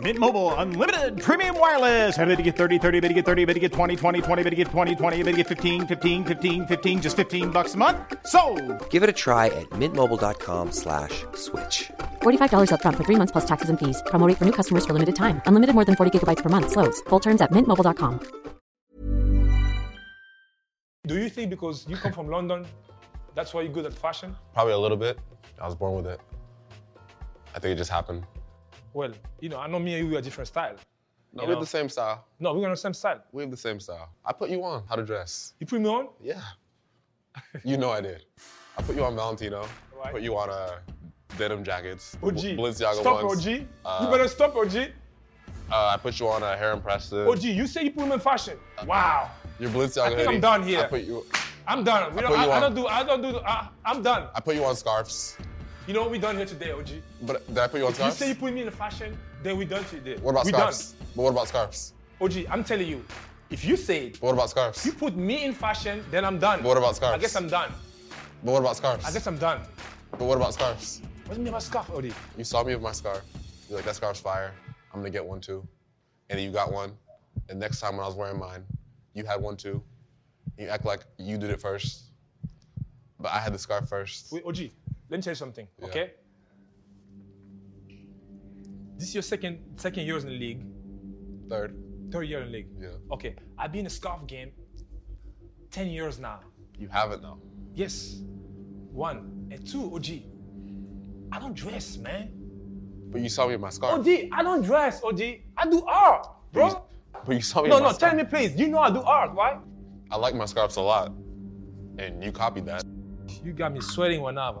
Mint Mobile unlimited premium wireless. Ready to get 30, 30, bit to get 30, bit to get 20, 20, 20, bit to get 20, 20, bit to get 15, 15, 15, 15 just 15 bucks a month. So, Give it a try at mintmobile.com slash switch. $45 upfront for three months plus taxes and fees. Promo rate for new customers for limited time. Unlimited more than 40 gigabytes per month. Slows. Full terms at mintmobile.com. Do you think because you come from London, that's why you're good at fashion? Probably a little bit. I was born with it. I think it just happened. Well, you know, I know me and you are different style. No, we have the same style. No, we're on the same style. We have the same style. I put you on how to dress. You put me on? Yeah. You know I did. I put you on Valentino. Right. Put you on uh, denim jackets. OG. Balenciaga stop, ones. OG. Uh, you better stop, OG. Uh, I put you on a hair and Preston. OG, you say you put me in fashion. Wow. Your Balenciaga I think hoodie. I'm done here. I put you. I'm done. We I don't, I, I don't do. I don't do. I, I'm done. I put you on scarves. You know what we done here today, OG? But did I put you on If you say you put me in fashion, then we done today. what about we scarves? But what about scarves? OG, I'm telling you, if you say it, But what about scarves? you put me in fashion, then I'm done. But what about scarves? I guess I'm done. But what about scarves? I guess I'm done. But what about scarves? What do you mean about scarf, OG? You saw me with my scarf. You're like, that scarf's fire. I'm gonna get one too. And then you got one. And next time when I was wearing mine, you had one too. You act like you did it first. But I had the scarf first. Wait, OG, let me tell you something, Yeah. okay? This is your second second years in the league, Third. third year in the league. Yeah. Okay, I've been in the scarf game 10 years now. You have it now. Yes. One. And two, OG, I don't dress, man. But you saw me with my scarf. OG, I don't dress, OG. I do art, But you, bro. but you saw me No, with my no, tell me please. You know I do art, right? I like my scarves a lot. And you copied that. You got me sweating whenever.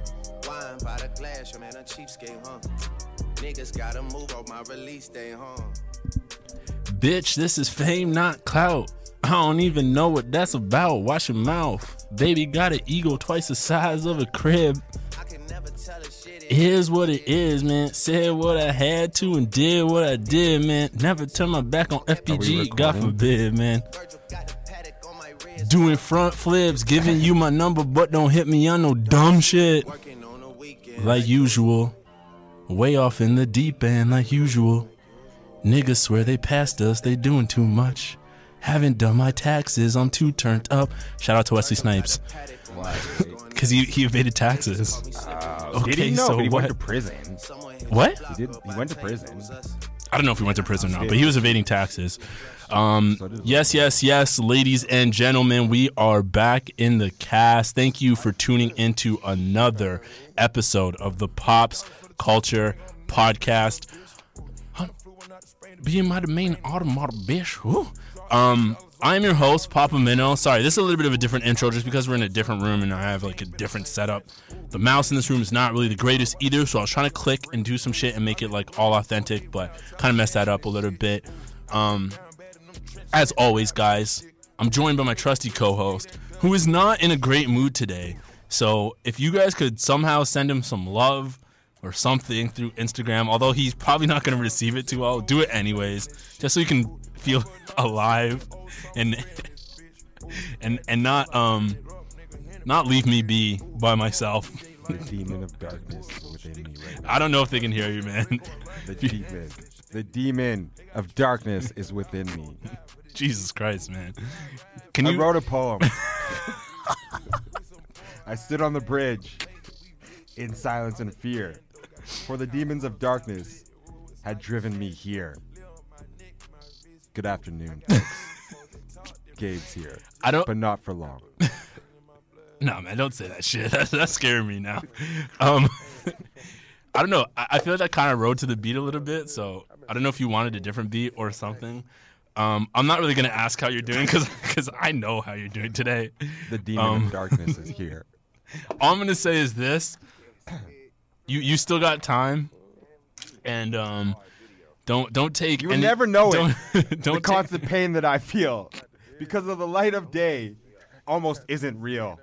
Wine by the glass, your man a cheapskate, huh? Niggas gotta move on my release day, huh? Bitch, this is fame, not clout. I don't even know what that's about. Watch your mouth. Baby got an ego twice the size of a crib. I can never tell a shit. Here's what it is, man. Said what I had to and did what I did, man. Never turn my back on FPG, God forbid, man. Virgil got a paddock on my wrist. Doing front flips, giving you my number, but don't hit me on no dumb shit. Like usual. Way off in the deep end, like usual. Niggas swear they passed us, they doing too much. Haven't done my taxes, I'm too turned up. Shout out to Wesley Snipes. Because he, he evaded taxes. Did he? Okay, No, so but he what? went to prison. What? He did. He went to prison. I don't know if he went to prison or not, but he was evading taxes. Um, yes, yes, yes, ladies and gentlemen, we are back in the cast. Thank you for tuning into another episode of the Pops Culture Podcast. Being my main automotive bitch. Um, I'm your host, Papa Minnow. Sorry, this is a little bit of a different intro just because we're in a different room and I have like a different setup. The mouse in this room is not really the greatest either, so I was trying to click and do some shit and make it like all authentic, but kind of messed that up a little bit. Um, as always, guys, I'm joined by my trusty co-host, who is not in a great mood today. So if you guys could somehow send him some love, or something through Instagram. Although he's probably not going to receive it too well, do it anyways, just so you can feel alive and and and not um not leave me be by myself. The demon of darkness within me right. I don't know if they can hear you, man. The demon. The demon of darkness is within me. Jesus Christ, man. Can I you wrote a poem. I stood on the bridge in silence and fear, for the demons of darkness had driven me here. Good afternoon. Gabe's here. I don't- But not for long. No, man, don't say that shit. That's, that's scaring me now. Um, I don't know. I, I feel like I kind of rode to the beat a little bit. So I don't know if you wanted a different beat or something. Um, I'm not really gonna ask how you're doing because I know how you're doing today. The demon Um, of darkness is here. All I'm gonna say is this: you you still got time, and um, don't don't take. You will any- never know don't, it. Don't the take- constant pain that I feel because of the light of day almost isn't real.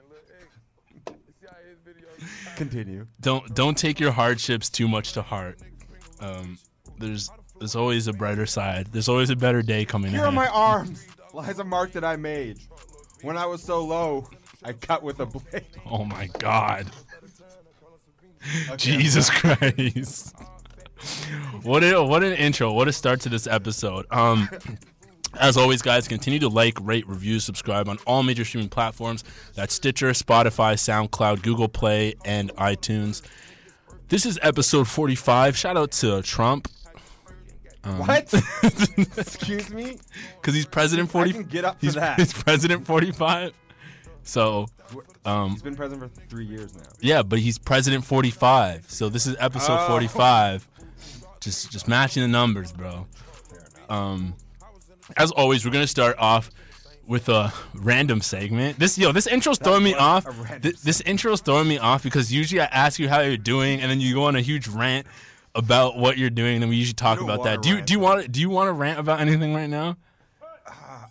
Continue. don't don't take your hardships too much to heart. Um, there's there's always a brighter side. There's always a better day coming Here ahead. on my arms lies a mark that I made. When I was so low, I cut with a blade. Oh my God. Jesus Christ. What a, what an intro. What a start to this episode. Um as always, guys, continue to like, rate, review, subscribe on all major streaming platforms. That's Stitcher, Spotify, SoundCloud, Google Play, and iTunes. This is episode 45. Shout out to Trump. Um, What? Excuse me? Because he's president I 40. can get up to he's, that. he's president 45. So, um, He's been president for three years now. Yeah, but he's president 45. So this is episode Oh. 45. Just just matching the numbers, bro. Um as always, we're going to start off with a random segment. This yo, this intro's throwing me off. Th- this intro's throwing me off because usually I ask you how you're doing and then you go on a huge rant about what you're doing and then we usually talk about that. Do you do you want do you want to rant about anything right now?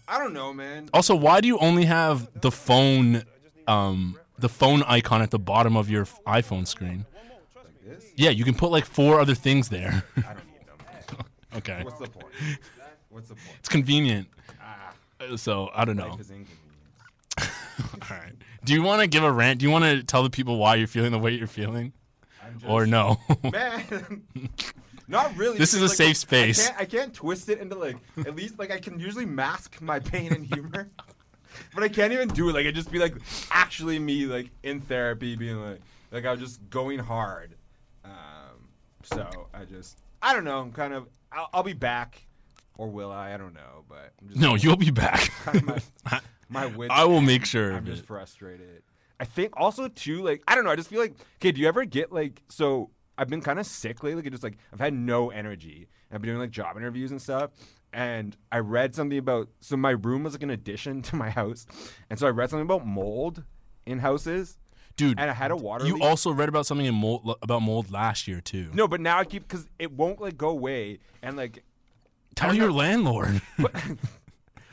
I don't know, man. Also, why do you only have the phone um the phone icon at the bottom of your iPhone screen? Yeah, you can put like four other things there. I don't need them. okay. What's the point? What's the point? It's convenient. Uh, So, I don't know. Life is inconvenient. All right. Do you want to give a rant? Do you want to tell the people why you're feeling the way you're feeling? Or no? Man, not really. This is a safe I space. can't, I can't twist it into like at least like I can usually mask my pain and humor, but I can't even do it. Like I just be like actually me like in therapy being like like I was just going hard. Um, so I just I don't know. I'm kind of I'll, I'll be back, or will I? I don't know. But I'm just no, you'll be back. my, my wits. I will make sure I'm just frustrated. I think also too like I don't know. I just feel like okay. Do you ever get like so? I've been kind of sick lately. Like, just like I've had no energy. I've been doing like job interviews and stuff. And I read something about so my room was like an addition to my house, and so I read something about mold in houses. Dude, and I had a water. you leak. also read about something in mold, about mold last year, too. no, but now I keep because it won't like go away, and like Tell your landlord. But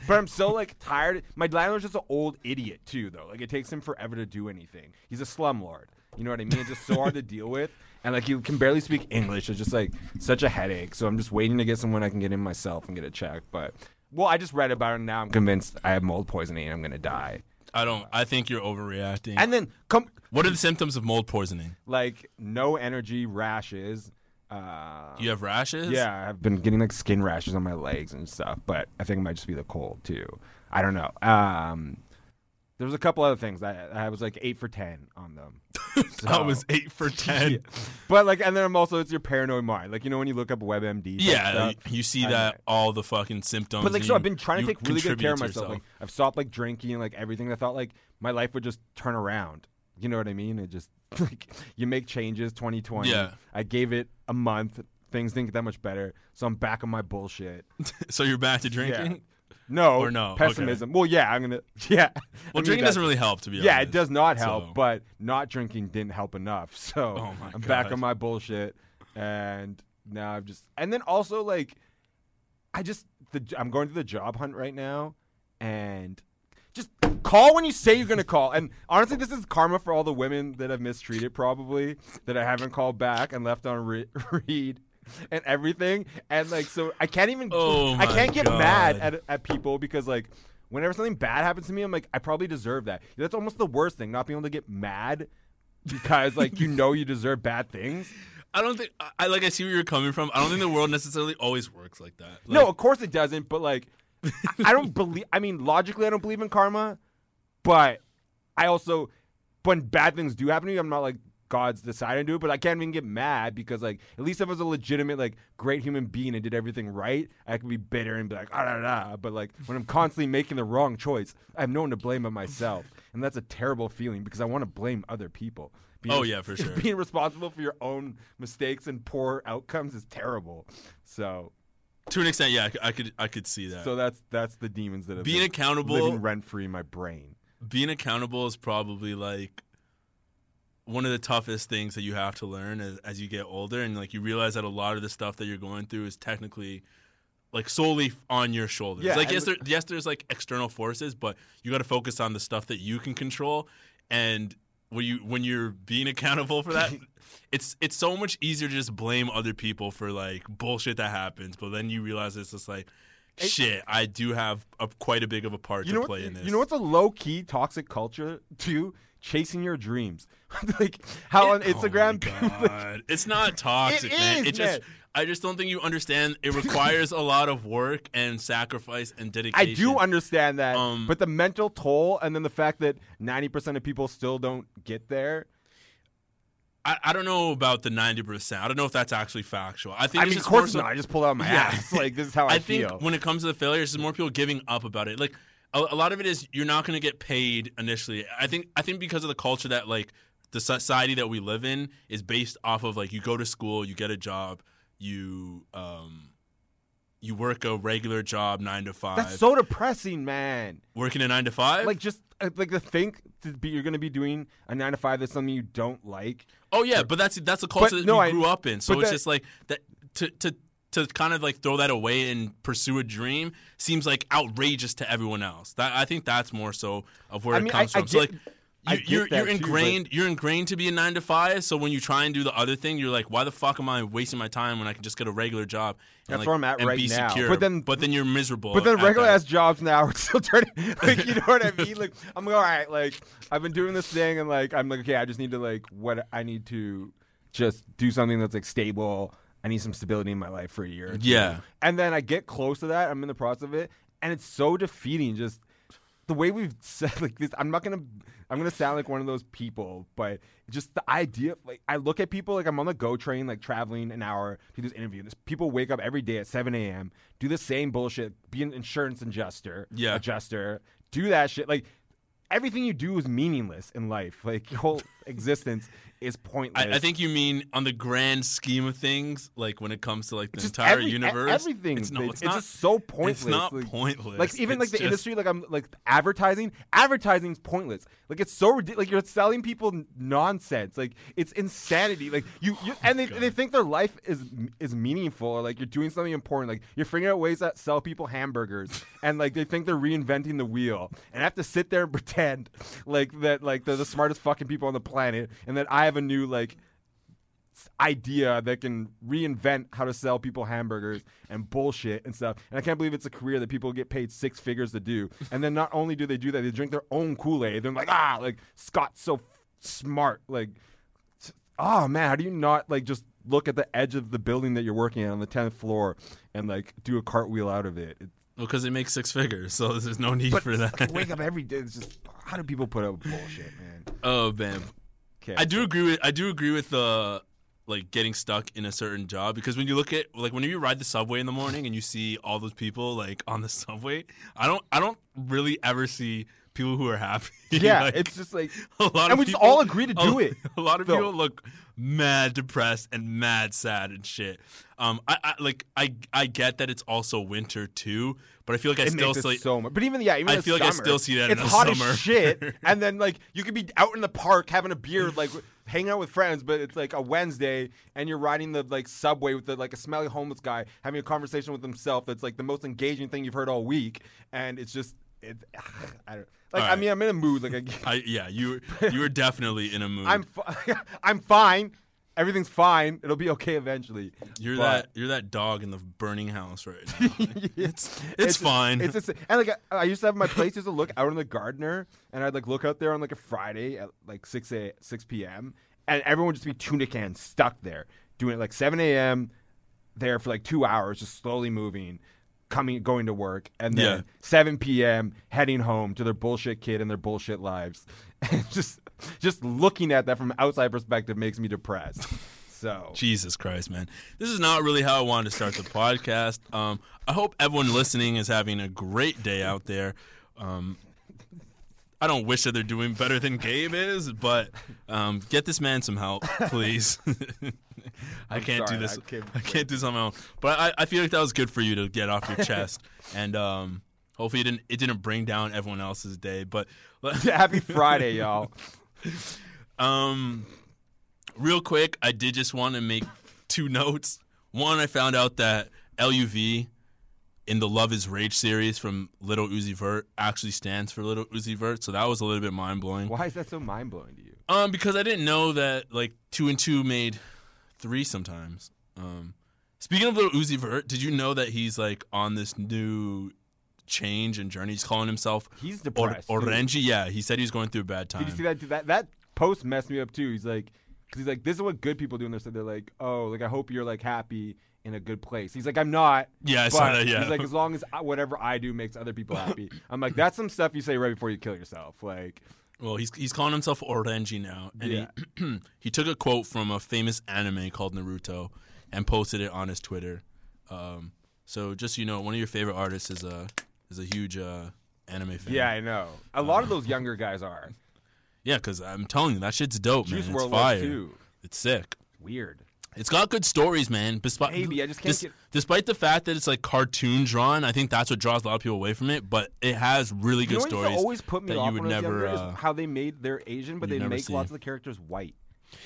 I'm so like tired. My landlord's just an old idiot too, though. Like it takes him forever to do anything. He's a slumlord. You know what I mean? It's just so hard to deal with, and like he can barely speak English. It's just like such a headache. So I'm just waiting to get someone I can get in myself and get it checked. But well, I just read about it and now. I'm convinced I have mold poisoning and I'm gonna die. I don't. I think you're overreacting. And then come what are the symptoms of mold poisoning? like no energy, rashes. Uh, You have rashes? Yeah, I've been getting like skin rashes on my legs and stuff, but I think it might just be the cold too. I don't know. Um, there was a couple other things. I, I was like eight for ten on them. So- That was eight for ten. Yeah. But like, and then I'm also it's your paranoid mind. Like you know when you look up WebMD. Yeah, stuff, you see I- that all the fucking symptoms. But like, so you- I've been trying to take really good care of myself. Like. I've stopped like drinking and like everything. I thought like my life would just turn around. You know what I mean? It just like you make changes. 2020. Yeah. I gave it a month. Things didn't get that much better. So I'm back on my bullshit. so you're back to drinking. No, Or no, okay. pessimism. Well, yeah, I'm gonna. Yeah. I Well, mean, drinking doesn't really help, to be Yeah, honest. it does not help. So- But not drinking didn't help enough. So Oh I'm back on my bullshit, and now I've just. And then also like, I just the I'm going to the job hunt right now, and just call when you say you're gonna call. And honestly, this is karma for all the women that I've mistreated, probably that I haven't called back and left on re- read and everything. And like, so I can't even. Oh I can't get mad at at people because like. Whenever something bad happens to me, I'm like, I probably deserve that. That's almost the worst thing, not being able to get mad because like you know you deserve bad things. I don't think I- like. I see where you're coming from. I don't think the world necessarily always works like that. Like, no, of course it doesn't. But like, I don't believe. I mean, logically, I don't believe in karma. But I also, when bad things do happen to me, I'm not like God's deciding to do it. But I can't even get mad because like, at least if I was a legitimate like great human being and did everything right, I could be bitter and be like, ah, da, da. But like, when I'm constantly making the wrong choice, I have no one to blame but myself, and that's a terrible feeling because I want to blame other people. Being Oh, yeah, for sure. Being responsible for your own mistakes and poor outcomes is terrible. So to an extent, yeah, I could, I could, I could see that. so that's that's the demons that have Being been accountable- living rent free in my brain. Being accountable is probably like one of the toughest things that you have to learn as, as you get older and like you realize that a lot of the stuff that you're going through is technically like solely on your shoulders. Yeah, like yes there, yes there's like external forces but you got to focus on the stuff that you can control and when you when you're being accountable for that it's it's so much easier to just blame other people for like bullshit that happens but then you realize it's just like shit i do have a, quite a big of a part You to know play what? in this You know what's a low key toxic culture too? Chasing your dreams. like how on Instagram, Oh God. it's not toxic, It man. is, It just man. I just don't think you understand. It requires a lot of work and sacrifice and dedication. I do understand that, Um, but the mental toll and then the fact that ninety percent of people still don't get there. I, I don't know about the ninety percent. I don't know if that's actually factual. I think I mean, of course so- not. I just pulled out my Yeah. ass. Like this is how I, I think feel. when it comes to the failures, there's more people giving up about it. Like a, a lot of it is you're not going to get paid initially. I think I think because of the culture that like the society that we live in is based off of like you go to school, you get a job, you um you work a regular job nine to five. That's so depressing, man. working a nine to five. Like just uh, like to think to be you're gonna be doing a nine to five that's something you don't like. Oh yeah, but that's that's a culture that no, you I- grew up in. So it's that- just like that to to to kind of like throw that away and pursue a dream seems like outrageous to everyone else. That I think that's more so of where I it mean, comes I- I from. so like I you, get you're you're too, but- ingrained you're ingrained to be a nine to five. So when you try and do the other thing, you're like, why the fuck am I wasting my time when I can just get a regular job and That's like where I'm at right be now. secure? But then- but then you're miserable. But then regular ass jobs now are still turning like you know what I mean? Like I'm like, all right, like I've been doing this thing and like I'm like, okay, I just need to like what I need to just do something that's like stable. I need some stability in my life for a year. Or two. Yeah. And then I get close to that, I'm in the process of it, and it's so defeating just the way we've said like this i'm not gonna i'm gonna sound like one of those people but just the idea like i look at people like i'm on the go train like traveling an hour to do this interview this people wake up every day at 7 a.m do the same bullshit be an insurance adjuster Yeah. adjuster do that shit like everything you do is meaningless in life like your whole existence is pointless I, I think you mean on the grand scheme of things, like when it comes to like the just entire every- universe. Everything. It's, no, It's, it's, not. just so pointless. It's not like, pointless. Like even like the just- industry, like I'm like advertising. Advertising's pointless. Like it's so ridiculous. Like you're selling people nonsense. Like it's insanity. Like you, you oh, and they, they think their life is is meaningful or like you're doing something important. Like you're figuring out ways that sell people hamburgers and like they think they're reinventing the wheel and I have to sit there and pretend like that like they're the smartest fucking people on the planet and that I have a new like idea that can reinvent how to sell people hamburgers and bullshit and stuff. And I can't believe it's a career that people get paid six figures to do. And then not only do they do that, they drink their own Kool Aid. They're like, ah, like Scott's so f- smart. Like, oh man, how do you not like just look at the edge of the building that you're working at on the tenth floor and like do a cartwheel out of it? it because it makes six figures, so there's no need for that. wake up every day. It's just how do people put up bullshit, man? oh man, I do agree with I do agree with the like getting stuck in a certain job because when you look at like when you ride the subway in the morning and you see all those people like on the subway, I don't I don't really ever see people who are happy. Yeah, Like, it's just like a lot and of we just people- all agree to do a, it, A lot of though. people look mad depressed and mad sad and shit. Um, I, I like I I get that it's also winter too, but I feel like I it still see so much. But even yeah, even I feel like I still see that It's hot summer. as shit, and then like you could be out in the park having a beer, like hanging out with friends, but it's like a Wednesday, and you're riding the like subway with the, like a smelly homeless guy having a conversation with himself. That's like the most engaging thing you've heard all week, and it's just it. I don't. Like All I mean, I'm in a mood. Like I, I, yeah, you you were definitely in a mood. I'm fi- I'm fine. Everything's fine. It'll be okay eventually. you're But- that you're that dog in the burning house right now. it's it's, fine. It's just, and like I, I used to have my place used to look out on the gardener, and I'd like look out there on like a Friday at like six a six p.m. and everyone would just be tuna cans stuck there doing it like seven a.m. there for like two hours, just slowly moving, coming going to work, and then Yeah. seven p.m. heading home to their bullshit kid and their bullshit lives, and just just looking at that from an outside perspective makes me depressed. So Jesus Christ, man. This is not really how I wanted to start the podcast. Um, I hope everyone listening is having a great day out there. Um, I don't wish that they're doing better than Gabe is, but um, get this man some help, please. I can't sorry, do this. I can't- I can't do this on my own. But I, I feel like that was good for you to get off your chest, and um, hopefully it didn't it didn't bring down everyone else's day. But happy Friday, y'all. um, real quick, I did just want to make two notes. One, I found out that LUV in the Love Is Rage series from Little Uzi Vert actually stands for Little Uzi Vert, so that was a little bit mind blowing. Why is that so mind blowing to you? Um, because I didn't know that like two and two made three sometimes. Um, speaking of Little Uzi Vert, did you know that he's like on this new change and journey? He's calling himself He's or- depressed. too. Orange. Yeah, he said he's going through a bad time. Did you see that? That that post messed me up too. He's like, because he's like, this is what good people do. And they're, they're like, oh, like I hope you're like happy in a good place. He's like, I'm not. Yeah, I saw that, yeah. He's like, as long as I, whatever I do makes other people happy. I'm like, that's some stuff you say right before you kill yourself. Like, Well, he's he's calling himself Orenji now, and Yeah. he he took a quote from a famous anime called Naruto and posted it on his Twitter. Um, so just so you know, one of your favorite artists is a is a huge uh, anime fan. yeah, I know. A lot of those younger guys are. yeah, because I'm telling you, that shit's dope, man. Juice It's WRLD was fire. It's sick. Weird. It's got good stories, man. Despite, Maybe, I just can't get- Despite the fact that it's like cartoon drawn, I think that's what draws a lot of people away from it. But it has really You good stories to always put me that off you would never. uh, how they made their Asian, but they make see. lots of the characters white.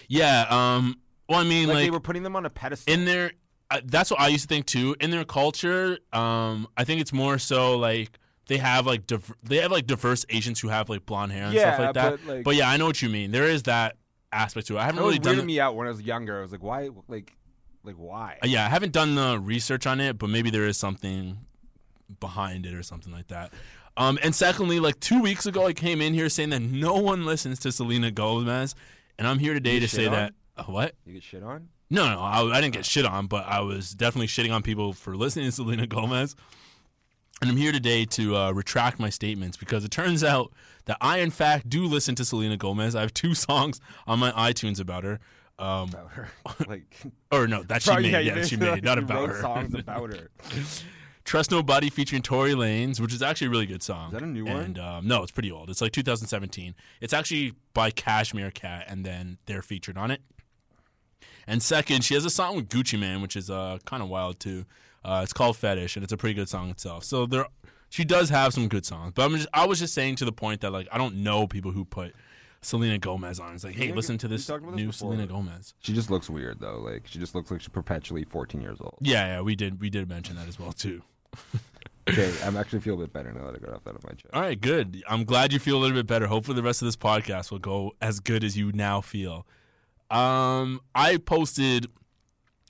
yeah. Um. Well, I mean, Like, like, they were putting them on a pedestal. in their uh, that's what I used to think too. In their culture, um, I think it's more so like they have like div- they have like diverse Asians who have like blonde hair and Yeah, stuff like that. but, like- yeah, I know what you mean. There is that aspect to it. I haven't It really done. weirded me out when I was younger. I was like, why? Like, like why? uh, yeah, I haven't done the research on it, but maybe there is something behind it or something like that. Um, and secondly, like two weeks ago, I came in here saying that no one listens to Selena Gomez, and I'm here today to say shit that. Uh, what? You get shit on? No, no, I, I didn't get shit on, but I was definitely shitting on people for listening to Selena Gomez. And I'm here today to uh, retract my statements because it turns out that I, in fact, do listen to Selena Gomez. I have two songs on my iTunes about her. Um, About her. like, or no, that she made. yeah, Yeah, she made- made, not about her. songs about her. Trust Nobody featuring Tory Lanez, which is actually a really good song. Is that a new one? And um, no, it's pretty old. It's like 2017. It's actually by Cashmere Cat, and then they're featured on it. And second, she has a song with Gucci Man, which is uh, kind of wild too. Uh, it's called Fetish, and it's a pretty good song itself. So there, she does have some good songs. But I'm just, I was just saying to the point that like I don't know people who put Selena Gomez on. It's like, hey, listen to this talked about this new before. Selena Gomez. She just looks weird though. Like she just looks like she's perpetually 14 years old. Yeah, yeah, we did, we did mention that as well too. Okay, I'm actually feel a bit better now that I got off that of my chest. All right, good. I'm glad you feel a little bit better. Hopefully, the rest of this podcast will go as good as you now feel. Um, I posted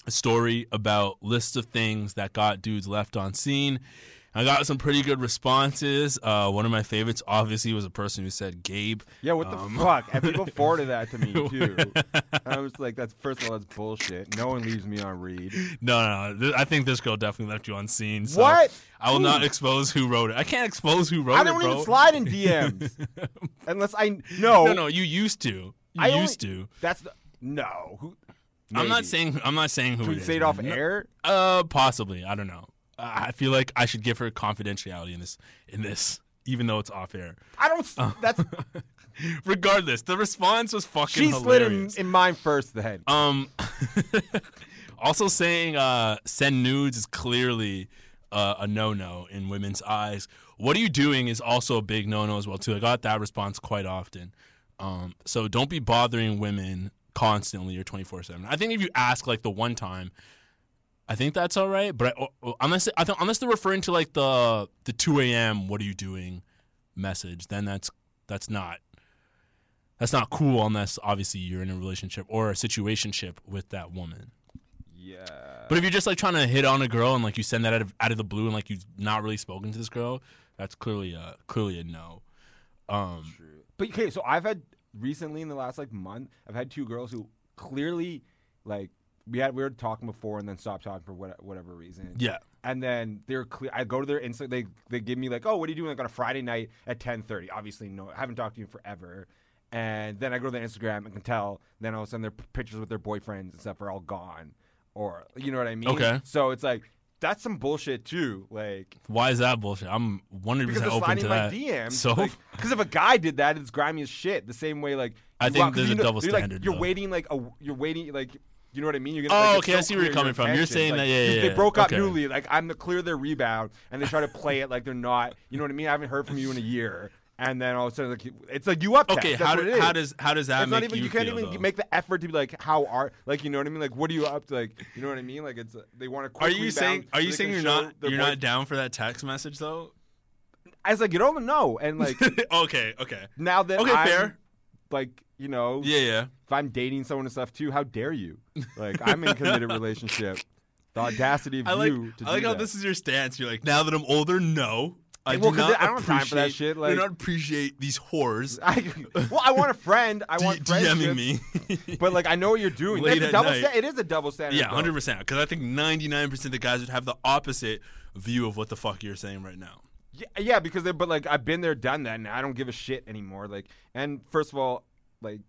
a story about lists of things that got dudes left on scene. I got some pretty good responses. Uh, one of my favorites, obviously, was a person who said Gabe. Yeah, what the Um, fuck? And people forwarded that to me too. I was like, that's first of all, that's bullshit. No one leaves me on read. No, no, no. Th- I think this girl definitely left you on scene. So What? I will not expose who wrote it. I can't expose who wrote it. I don't bro. even slide in DMs unless I know. No, no, you used to. You I only- used to. That's the, no. Who? I'm not saying. I'm not saying who it we is, say it off. No- air? Uh, possibly. I don't know. I feel like I should give her confidentiality in this. In this, even though it's off air. I don't. s- That's Regardless, the response was fucking she slid in, in mine first. Then Um, also saying uh, send nudes is clearly uh, a no-no in women's eyes. What are you doing is also a big no-no as well too. I got that response quite often. Um, so don't be bothering women constantly or 24/7. I think if you ask like the one time, I think that's all right. But I, unless I th- unless they're referring to like the the 2 a.m. What are you doing? message, then that's that's not that's not cool unless obviously you're in a relationship or a situationship with that woman. Yeah. But if you're just like trying to hit on a girl and like you send that out of out of the blue and like you've not really spoken to this girl, that's clearly a clearly a no. Um, But okay, so I've had recently in the last like month, I've had two girls who clearly like we had we were talking before and then stopped talking for what, whatever reason. Yeah. And then they're clear. I go to their Insta. They they give me like, oh, what are you doing like on a Friday night at ten thirty? Obviously, no, I haven't talked to you in forever. And then I go to their Instagram and can tell. Then all of a sudden, their p- pictures with their boyfriends and stuff are all gone, or you know what I mean? Okay. So it's like that's some bullshit too. Like why is that bullshit? I'm 100 because percent open to my that. DMs. So because if a guy did that, it's grimy as shit. The same way, like I think want- there's a know- double you're like- standard, you're though. waiting like a, you're waiting like. You know what I mean? You're Oh, like, okay, I so see where you're coming from. You're saying Like, that- yeah, yeah, They yeah. broke up Okay. newly. Like I'm the clear their rebound, and they try to play it like they're not. You know what I mean? I haven't heard from you in a year, and then all of a sudden, like it's like you up. Okay, how do- how does- how does that It's not make even. you can't feel, even though? make the effort to be like, how are like you know what I mean? Like what are you up to? Like you know what I mean? Like it's they want to. are you saying are you they saying you're not you're boy- not down for that text message though? I was like, you don't know, and like okay, okay. now that Okay, I'm, fair. like you know, Yeah, yeah. If I'm dating someone and stuff too, how dare you? Like I'm in a committed relationship. The audacity of I like you to I like how that. this is your stance. You're like, now that I'm older, no. I Well, do not I don't have time for that appreciate- shit, I like- do not appreciate these whores. I, well, I want a friend. I D- want DMing me. but like I know what you're doing. Late It's a double sta- it is a double standard. Yeah, hundred percent. Because I think ninety nine percent of the guys would have the opposite view of what the fuck you're saying right now. Yeah, yeah, because they, but like I've been there, done that, and I don't give a shit anymore. Like, and first of all, like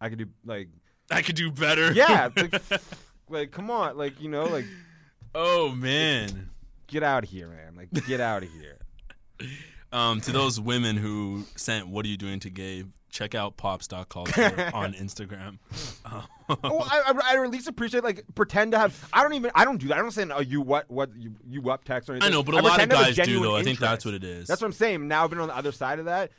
I could do like I could do better. yeah, like, like come on, like you know, like oh man. get out of here, man. Like get out of here. Um, to those women who sent "What are you doing to Gabe?" Check out pops.culture on Instagram. oh, I, I, I at least appreciate like pretend to have. I don't even. I don't do that. I don't send oh you what what you, you up text or anything. I know, but a I lot of pretend to have a guys do though. I think that's what it is. That's what I'm saying. Now I've been on the other side of that.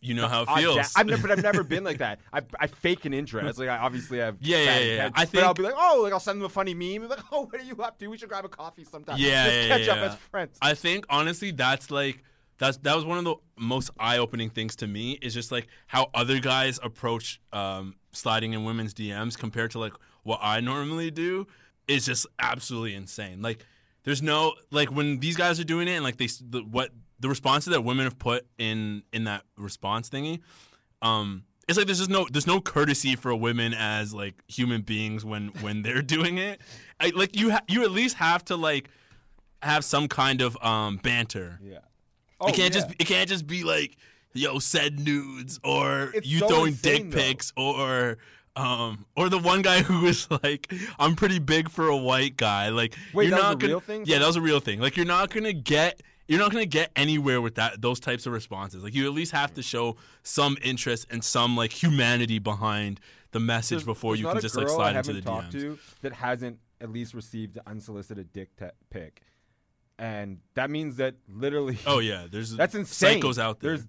You know how it feels. I've never, but I've never been like that. I, I fake an interest. Like I obviously have. Yeah, yeah, yeah, intent, I but I'll be like, oh, like I'll send them a funny meme. and Like, oh, what are you up to? We should grab a coffee sometime. Yeah, Let's yeah, catch yeah, up yeah. as friends. I think honestly, that's like that's that was one of the most eye-opening things to me is just like how other guys approach um, sliding in women's DMs compared to like what I normally do is just absolutely insane. Like, there's no like when these guys are doing it and like they the, what the responses that women have put in in that response thingy. Um, it's like there's just no there's no courtesy for women as like human beings when when they're doing it. I, like you ha- you at least have to like have some kind of um banter. Yeah. it can't yeah. just it can't just be like yo said nudes or It's you so throwing insane, dick though. pics or um or the one guy who was like I'm pretty big for a white guy like Wait, you're that was a gonna, real thing? yeah that was a real thing like you're not gonna get you're not gonna get anywhere with that those types of responses like you at least have to show some interest and some like humanity behind the message There's- before there's you can just like slide I into the talked DMs to that hasn't at least received an unsolicited dick te- pic, and that means that literally. oh yeah there's That's insane. psychos out there There's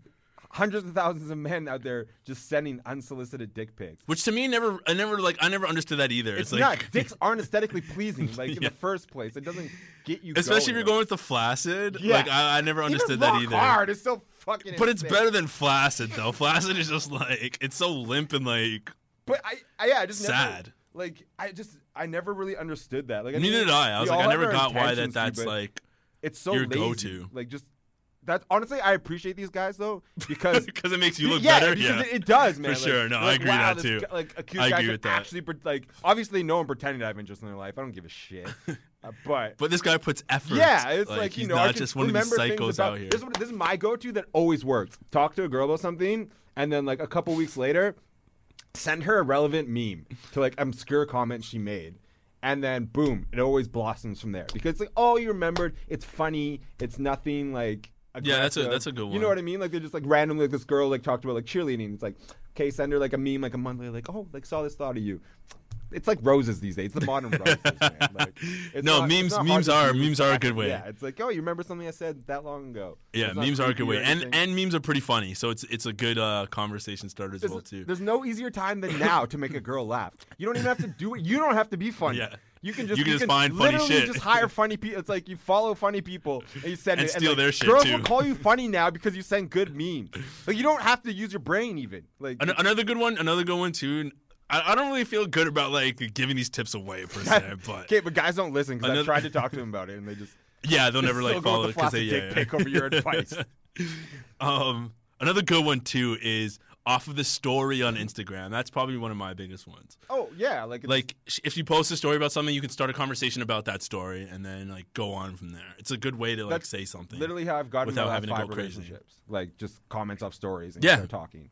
hundreds of thousands of men out there just sending unsolicited dick pics. which to me never I never like I never understood that either It's, like not. Dicks aren't aesthetically pleasing, like in the first place. It doesn't get you. Especially if you're going. going with the flaccid. Yeah. Like I, I never understood Even that either. Hard is so fucking. But it's better than flaccid though. Flaccid is just like it's so limp and like But I, I yeah, I just never, Sad. like I just I never really understood that. Like I neither did I. I was like I never got why that that's but like it's so your lazy. go-to. Like just that. Honestly, I appreciate these guys though because because it makes you look yeah, better. Yeah, It, it does, man. For Like- sure. No, I agree wow, that too. guy- like accused I guy agree with that. Actually, like obviously, no one pretending to have interest in their life. I don't give a shit. Uh, but But this guy puts effort. yeah, it's like, you he's know, not can just one of these psychos about, out here. This is, this is my go-to that always works. Talk to a girl about something, and then like a couple weeks later, send her a relevant meme to like obscure comment she made. And then boom, it always blossoms from there because it's like, oh, you remembered. It's funny. It's nothing like. Yeah, that's a- that's a good one. You know what I mean? Like they're just like randomly like this girl like talked about like cheerleading. It's like, okay, send her like a meme like a month later, like, oh, like saw this thought of you. It's like roses these days. It's the modern roses, man. Like, it's No, not- memes- memes are- memes are a good way. Yeah, it's like, oh, you remember something I said that long ago. yeah, memes are a good way, and and memes are pretty funny. So it's it's a good uh, conversation starter as there's, well too. there's no easier time than now to make a girl laugh. You don't even have to do it. You don't have to be funny. Yeah. You can just You can just find funny literally shit. Just hire funny people. It's like you follow funny people and you send And it. steal like, their shit, Girls too. will call you funny now because you send good memes. Like you don't have to use your brain even. Like An- another good one, another good one too. I, I don't really feel good about like giving these tips away per se, but okay, but guys don't listen because I tried to talk to them about it and they just yeah, they'll never like follow it the because they yeah, yeah. pic over your advice. um, another good one too is off of the story on Instagram. That's probably one of my biggest ones. oh yeah, like it's, Like if you post a story about something, you can start a conversation about that story and then like go on from there. It's a good way to like say something. literally how I've gotten without having to go crazy. relationships. Like just comments off stories and Yeah. start talking.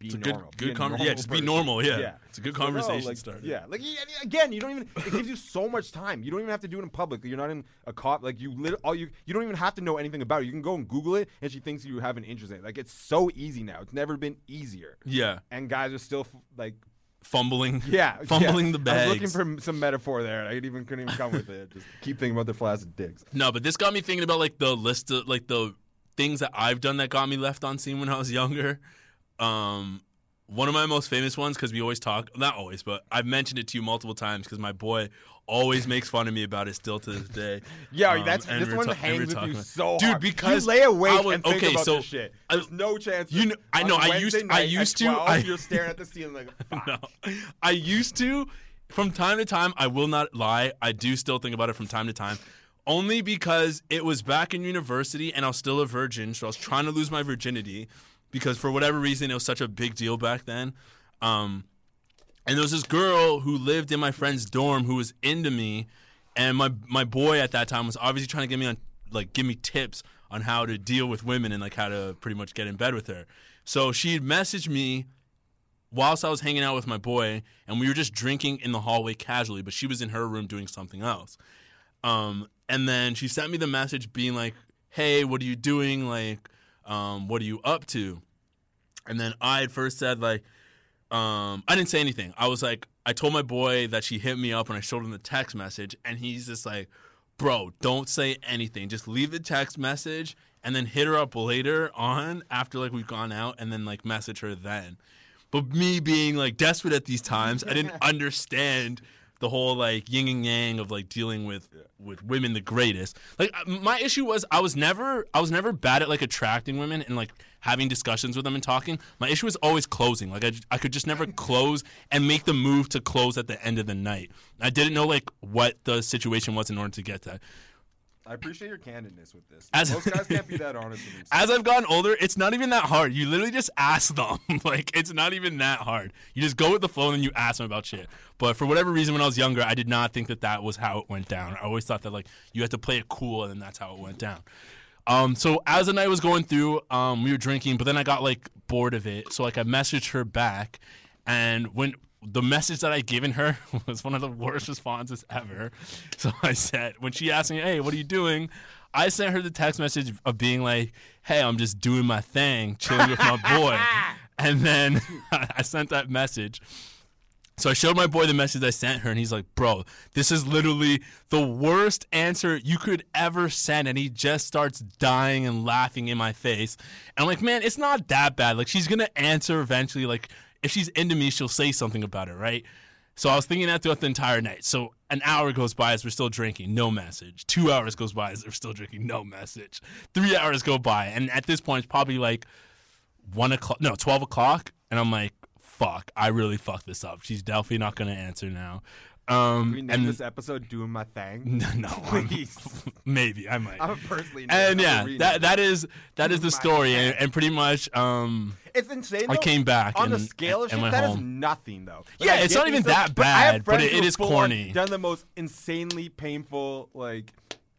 Be It's a good- normal. good be a normal yeah, just be normal, yeah. It's a good conversation like, starter. Yeah, like again, you don't even. It gives you so much time. You don't even have to do it in public. You're not in a cop. Like you, lit- all you, you don't even have to know anything about it. You can go and Google it, and she thinks you have an interest in it. Like it's so easy now. It's never been easier. Yeah, And guys are still f- like, fumbling. yeah, fumbling yeah. the was looking for some metaphor there. I even couldn't even come with it. Just keep thinking about their flaccid dicks. No, but this got me thinking about like the list of like the things that I've done that got me left on scene when I was younger. Um, one of my most famous ones because we always talk, not always, but I've mentioned it to you multiple times because my boy always makes fun of me about it still to this day. Yeah, Um, that's this one ta- hangs with you about- so dude hard. because you lay awake I was- and think okay, about so this shit. I- no chance. You know- I know, I used- I used to- I- you're staring at the ceiling like, fuck. no, I used to. From time to time, I will not lie. I do still think about it from time to time, only because it was back in university and I was still a virgin, so I was trying to lose my virginity because for whatever reason it was such a big deal back then. Um, and there was this girl who lived in my friend's dorm who was into me, and my my boy at that time was obviously trying to get me on like give me tips on how to deal with women and like how to pretty much get in bed with her. So she messaged me whilst I was hanging out with my boy, and we were just drinking in the hallway casually, but she was in her room doing something else. Um, and then she sent me the message being like, "Hey, what are you doing? Like, um, what are you up to?" And then I had first said like, um, I didn't say anything. I was like, I told my boy that she hit me up, and I showed him the text message, and he's just like, "Bro, don't say anything. Just leave the text message." And then hit her up later on after like we've gone out and then like message her then. But me being like desperate at these times, I didn't understand the whole like yin and yang of like dealing with with women the greatest. Like uh, my issue was I was never I was never bad at like attracting women and like having discussions with them and talking. My issue was always closing. Like I, I could just never close and make the move to close at the end of the night. I didn't know like what the situation was in order to get that. I appreciate your candidness with this. As- Most guys can't be that honest with themselves. As I've gotten older, it's not even that hard. You literally just ask them. like it's not even that hard. You just go with the flow and you ask them about shit. But for whatever reason, when I was younger, I did not think that that was how it went down. I always thought that like you had to play it cool and then that's how it went down. Um, so as the night was going through, um, we were drinking, but then I got like bored of it. So like I messaged her back, and when the message that I'd given her was one of the worst responses ever. So I said, when she asked me, "Hey, what are you doing?" I sent her the text message of being like, "Hey, I'm just doing my thing, chilling with my boy," and then I sent that message. So I showed my boy the message I sent her, and he's like, "Bro, this is literally the worst answer you could ever send." And he just starts dying and laughing in my face. And I'm like, "Man, it's not that bad. Like, she's gonna answer eventually. Like, if she's into me, she'll say something about it, right?" So I was thinking that throughout the entire night. So an hour goes by as we're still drinking, no message. Two hours goes by as we're still drinking, no message. Three hours go by, and at this point, it's probably like one o'clock, no, twelve o'clock, and I'm like, "Fuck, I really fucked this up. She's definitely not gonna answer now." Um, we name and this episode "Doing My Thing." no, I'm- please. maybe I might. I'm personally. and yeah, that that is that is Do the story, and, and pretty much, um, It's insane. I came back on the scale of and shit. That is home. nothing though. Yeah, I it's not even stuff, that but bad, but friends it- it is corny. Done the most insanely painful, like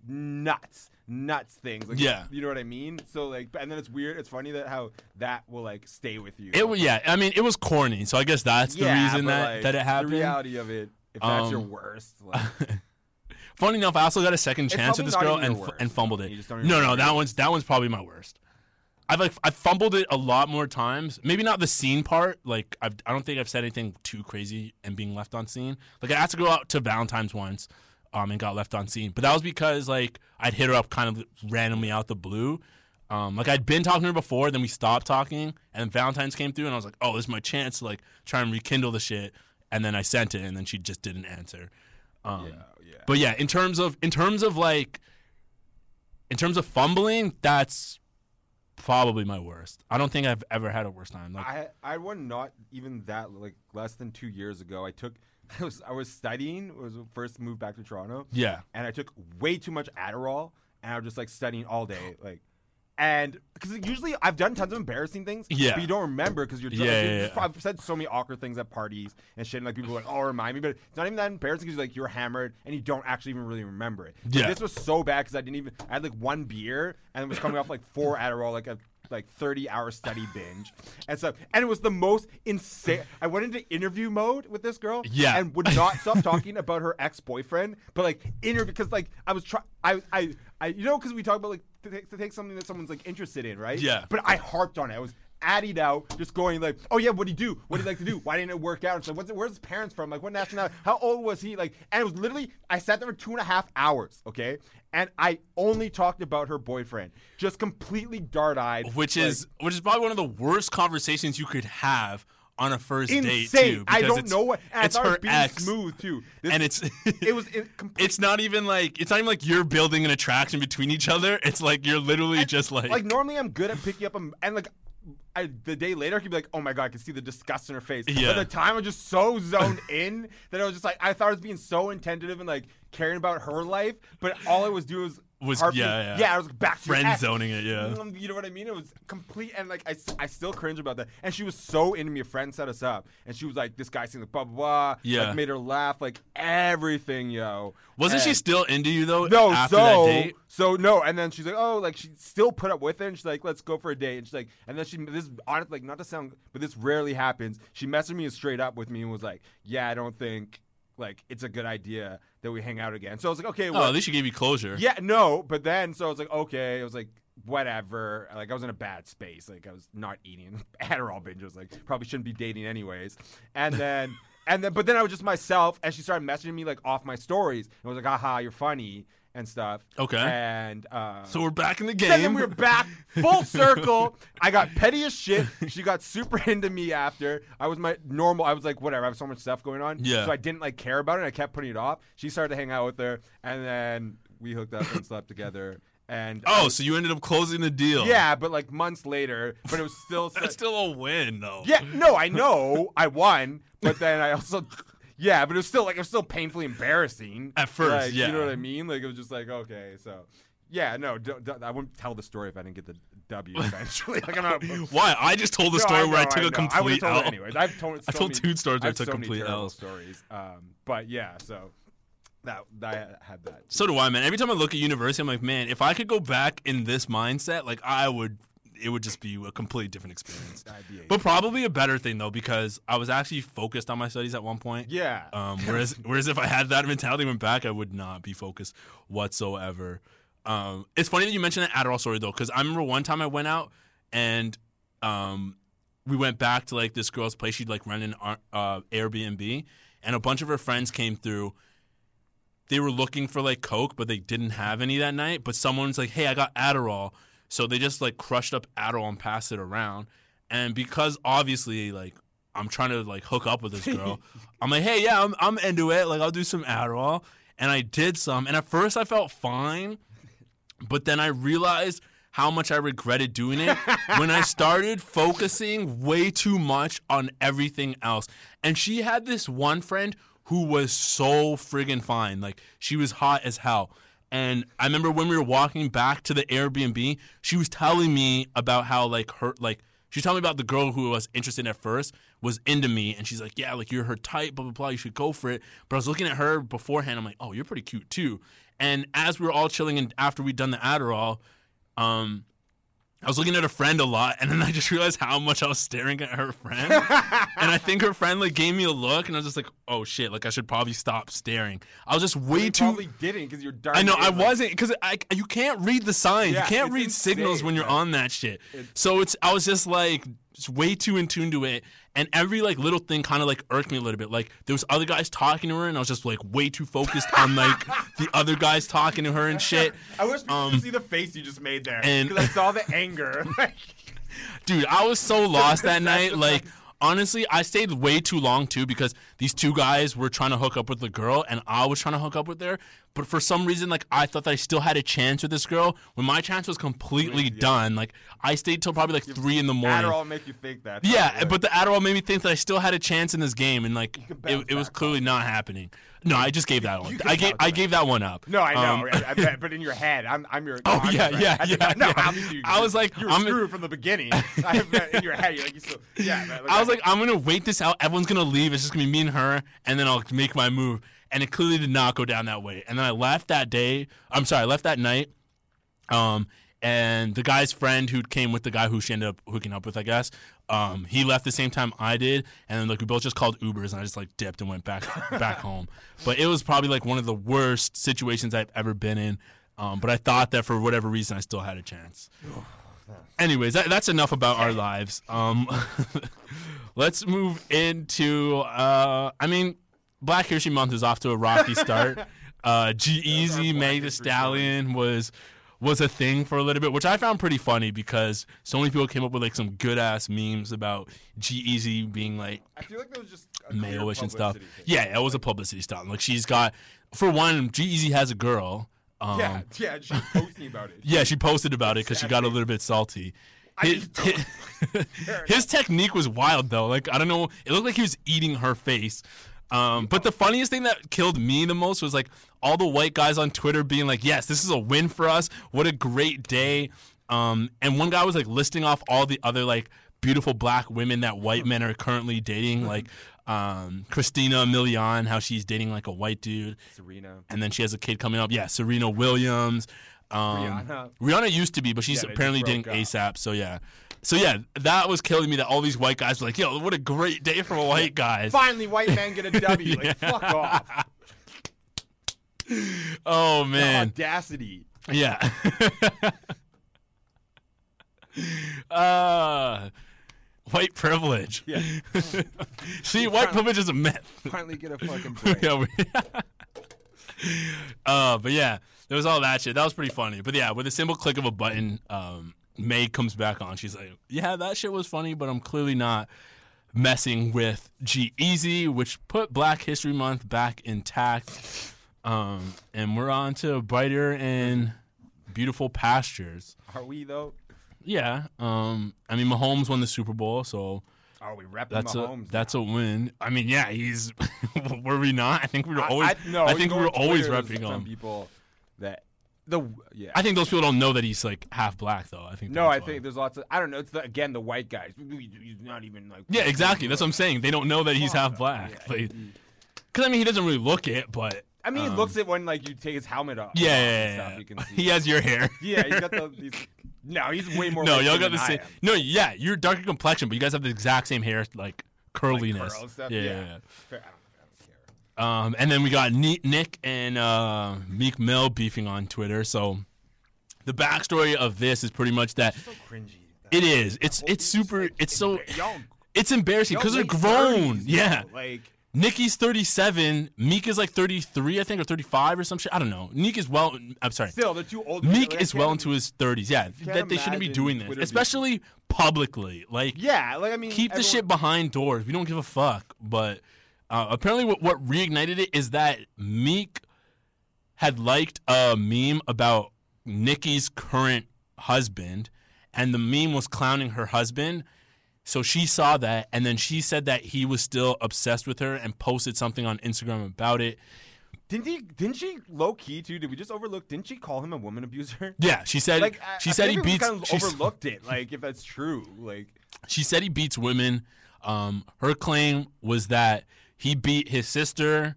nuts, nuts things. Like, Yeah. you know what I mean. So like, and then it's weird. It's funny that how that will like stay with you. it yeah. I mean, it was corny, so I guess that's the Yeah, reason that like, that it happened. The reality of it, if that's your Um, worst, like, Funny enough, I also got a second chance with this girl and f- and fumbled it. You just don't even No, no, that one's that one's probably my worst. I've like I fumbled it a lot more times. Maybe not the scene part. Like I've, I don't think I've said anything too crazy and being left on scene. Like I had to go out to Valentine's once, um, and got left on scene. But that was because like I'd hit her up kind of randomly out the blue. Um, like I'd been talking to her before, then we stopped talking, and Valentine's came through, and I was like, "Oh, this is my chance to like try and rekindle the shit." And then I sent it, and then she just didn't answer. Um, Yeah, yeah. But yeah, in terms of in terms of like in terms of fumbling, that's probably my worst. I don't think I've ever had a worse time. Like I I had one not even that like less than two years ago. I took I was I was studying. Was first moved back to Toronto. Yeah. and I took way too much Adderall, and I was just like studying all day, like. And because usually I've done tons of embarrassing things, Yeah. but you don't remember because you're drunk. Yeah, yeah, yeah. I've said so many awkward things at parties and shit, and like people are like, "Oh, remind me," but it's not even that embarrassing because like you're hammered and you don't actually even really remember it. But Yeah. this was so bad because I didn't even. I had like one beer and it was coming off like four Adderall, like a like 30 hour study binge and stuff. And it was the most insane. I went into interview mode with this girl, Yeah. and would not stop talking about her ex boyfriend, but like interview because like I was trying, I I I you know because we talk about like to take, to take something that someone's like interested in, right? Yeah. But I harped on it. I was adding out, just going like, oh yeah, what did he do? What did he like to do? Why didn't it work out? It's like, what's it, where's his parents from? Like, what nationality? How old was he? Like, and it was literally, I sat there for two and a half hours, okay, and I only talked about her boyfriend, just completely dart eyed, which is which is probably one of the worst conversations you could have on a first date insane. too. I don't it's- know what. And it's I thought it her being ex, smooth too, This- and it's it was it, it's not even like it's not even like you're building an attraction between each other. It's like you're literally just like, like normally I'm good at picking up a, and like I, the day later I could be like, oh my god, I can see the disgust in her face. Yeah. But at the time I was just so zoned in that I was just like, I thought I was being so attentive and like caring about her life, but all I was doing was Was- harping- yeah, yeah. I was like, back Friend zoning it, yeah. Mm, You know what I mean? It was complete, and like I, I still cringe about that. And she was so into me. A friend set us up, and she was like, "This guy like blah blah blah." Yeah. like, made her laugh, like everything, yo. wasn't she still into you though? no, after so that date. so no, and then she's like, oh, like she still put up with it, and she's like, let's go for a date, and she's like, and then she this honestly, like not to sound, but this rarely happens. She messaged me straight up with me and was like, yeah, I don't think like it's a good idea that we hang out again. So I was like, okay, Oh, well, at least she gave you closure. yeah, no, but then so I was like, okay, it was like. Whatever, like I was in a bad space. Like I was not eating Adderall binge. I was like probably shouldn't be dating anyways. And then, and then, but then I was just myself, and she started messaging me like off my stories. And I was like, "Aha, you're funny," and stuff. Okay. And uh, So we're back in the game. then We're back full circle. I got petty as shit. She got super into me after. I was my normal. I was like, whatever. I have so much stuff going on. Yeah. So I didn't like care about it. I kept putting it off. She started to hang out with her, and then we hooked up and slept together. And Oh, was- so you ended up closing the deal? yeah, but like months later. But it was still. That's still a win though. yeah. No, I know I won, but then I also. Yeah, but it was still like it was still painfully embarrassing At first, Like, yeah. you know what I mean. Like it was just like okay, so yeah, no, don't, don't- I wouldn't tell the story if I didn't get the W eventually. like I'm not. Why? I just told the No, story I where I took I a complete told L. anyways. I've told. I told many- two stories I where I took so complete Ls. Stories, um, but yeah, so that that I had that. So do I, man. Every time I look at university, I'm like, man, if I could go back in this mindset, like I would, it would just be a completely different experience. That'd be a- But probably a better thing though, because I was actually focused on my studies at one point. Yeah. Um, whereas, whereas if I had that mentality went back, I would not be focused whatsoever. Um, it's funny that you mentioned that Adderall story though, because I remember one time I went out and um, we went back to like this girl's place. She'd like rent an uh, Airbnb, and a bunch of her friends came through. They were looking for like Coke, but they didn't have any that night. But someone's like, "Hey, I got Adderall," so they just like crushed up Adderall and passed it around. And because obviously, like, I'm trying to like hook up with this girl, I'm like, "Hey, yeah, I'm I'm into it. Like, I'll do some Adderall." And I did some, and at first I felt fine, but then I realized how much I regretted doing it when I started focusing way too much on everything else. And she had this one friend who was so friggin' fine. Like, she was hot as hell. And I remember when we were walking back to the Airbnb, she was telling me about how, like, her, like, she telling me about the girl who was interested at first was into me, and she's like, "Yeah, like you're her type, blah blah blah. You should go for it." But I was looking at her beforehand. I'm like, "Oh, you're pretty cute too." And as we were all chilling, and after we'd done the Adderall, um, I was looking at a friend a lot, and then I just realized how much I was staring at her friend. and I think her friend like gave me a look, and I was just like, "Oh shit!" Like I should probably stop staring. I was just way You too. probably didn't because you're dark. I know I like- wasn't because I you can't read the signs. Yeah, you can't it's read signals when you're man. on that shit. so it's I was just like just way too in tune to it, and every like little thing kind of like irked me a little bit. Like there was other guys talking to her, and I was just like way too focused on like the other guys talking to her and shit. I wish people Um, could see the face you just made there and- because I saw the anger. Dude, I was so lost that night. Like, honestly, I stayed way too long too because these two guys were trying to hook up with the girl, and I was trying to hook up with her. But for some reason, like I thought that I still had a chance with this girl when my chance was completely done. Like I stayed till probably like three in the morning. Adderall make you think that. Yeah, but the Adderall made me think that I still had a chance in this game, and like it, it was clearly not happening. No, I just gave that one. I gave I gave that one up. No, I know. Um, I, I but in your head, I'm, I'm your. Oh, I'm yeah, your yeah, yeah, No, yeah. obviously. You, I was like, you were I'm- screwed from the beginning. I in your head. You're like, you still, yeah. man, I was like, I'm gonna wait this out. Everyone's gonna leave. It's just gonna be me and her, and then I'll make my move. And it clearly did not go down that way. And then I left that day. I'm sorry, I left that night. Um, and the guy's friend who came with the guy who she ended up hooking up with, I guess, um, he left the same time I did, and then like we both just called Ubers, and I just like dipped and went back back home. But it was probably like one of the worst situations I've ever been in. Um, but I thought that for whatever reason, I still had a chance. Anyways, that, that's enough about our lives. Um, let's move into. Uh, I mean, Black History Month is off to a rocky start. Uh, G Easy, Meg the Stallion was was a thing for a little bit, which I found pretty funny because so many people came up with like some good ass memes about G-Eazy being like I feel like that was just mayoish and stuff. thing. Yeah, it was a publicity stunt. Like she's got, for one, G-Eazy has a girl. Um, Yeah, yeah. She's posting about it. yeah, she posted about it because she got a little bit salty. His, his, his technique was wild though. Like I don't know, it looked like he was eating her face. Um, but the funniest thing that killed me the most was like all the white guys on Twitter being like, "Yes, this is a win for us. What a great day." Um, and one guy was like listing off all the other like beautiful black women that white men are currently dating, like um, Christina Milian, how she's dating like a white dude Serena. and then she has a kid coming up. Yeah, Serena Williams. Um, Rihanna. Rihanna used to be, but she's Yeah, they just apparently dating broke. ASAP. So yeah, so yeah, that was killing me. That all these white guys were like, "Yo, what a great day for white guys." Finally, white men get a W. Like, fuck off. Oh The man, audacity. yeah. uh, white privilege. Yeah. See, white privilege is a myth. Finally get a fucking break. yeah, we- uh, but yeah, there was all that shit. That was pretty funny. But yeah, with a simple click of a button, um, May comes back on. She's like, "Yeah, that shit was funny, but I'm clearly not messing with G-Eazy, which put Black History Month back intact." Um, and we're on to brighter and beautiful pastures. Are we though? Yeah. Um, I mean, Mahomes won the Super Bowl, so Are we repping that's a Mahomes? that's a win. I mean, yeah, he's were we not? I think we were always. I, I, no, you think we were always repping some him. people that the yeah. I think those people don't know that he's like half black, though. I think. no, I why. think there's lots of I don't know. It's the, again the white guys. He's not even like Yeah, exactly. That's what I'm saying. They don't know that he's half black. Yeah. Because I mean, he doesn't really look it, but I mean, um, he looks it when like you take his helmet off. Yeah, yeah, yeah, stuff, yeah. You can see. he has your hair. yeah, he's got the. He's, no, he's way more. no, y'all got the same. No, yeah, you're darker complexion, but you guys have the exact same hair, like curliness. Curl stuff, yeah, yeah. yeah, yeah. Fair, I don't, I don't care. Um, and then we got Nick and uh, Meek Mill beefing on Twitter. So the backstory of this is pretty much that So cringy. it is. It's it's super. It's so. It's embarrassing because they're grown. Yeah. Like Nicki's 37. Meek is like 33, I think, or 35 or some shit. I don't know. Meek is well. I'm sorry. still, they're too old. Meek is well into his 30s. Yeah, that they shouldn't be doing this, especially publicly. Like, Yeah, like I mean, keep the shit behind doors. We don't give a fuck. But uh, apparently, what, what reignited it is that Meek had liked a meme about Nicki's current husband, and the meme was clowning her husband. So she saw that, and then she said that he was still obsessed with her and posted something on Instagram about it. Didn't he? Didn't she low key too? Did we just overlook? Didn't she call him a woman abuser? Yeah, she said Like she I said feel he beats. Kind of overlooked it. Like if that's true. Like she said he beats women. Um, her claim was that he beat his sister.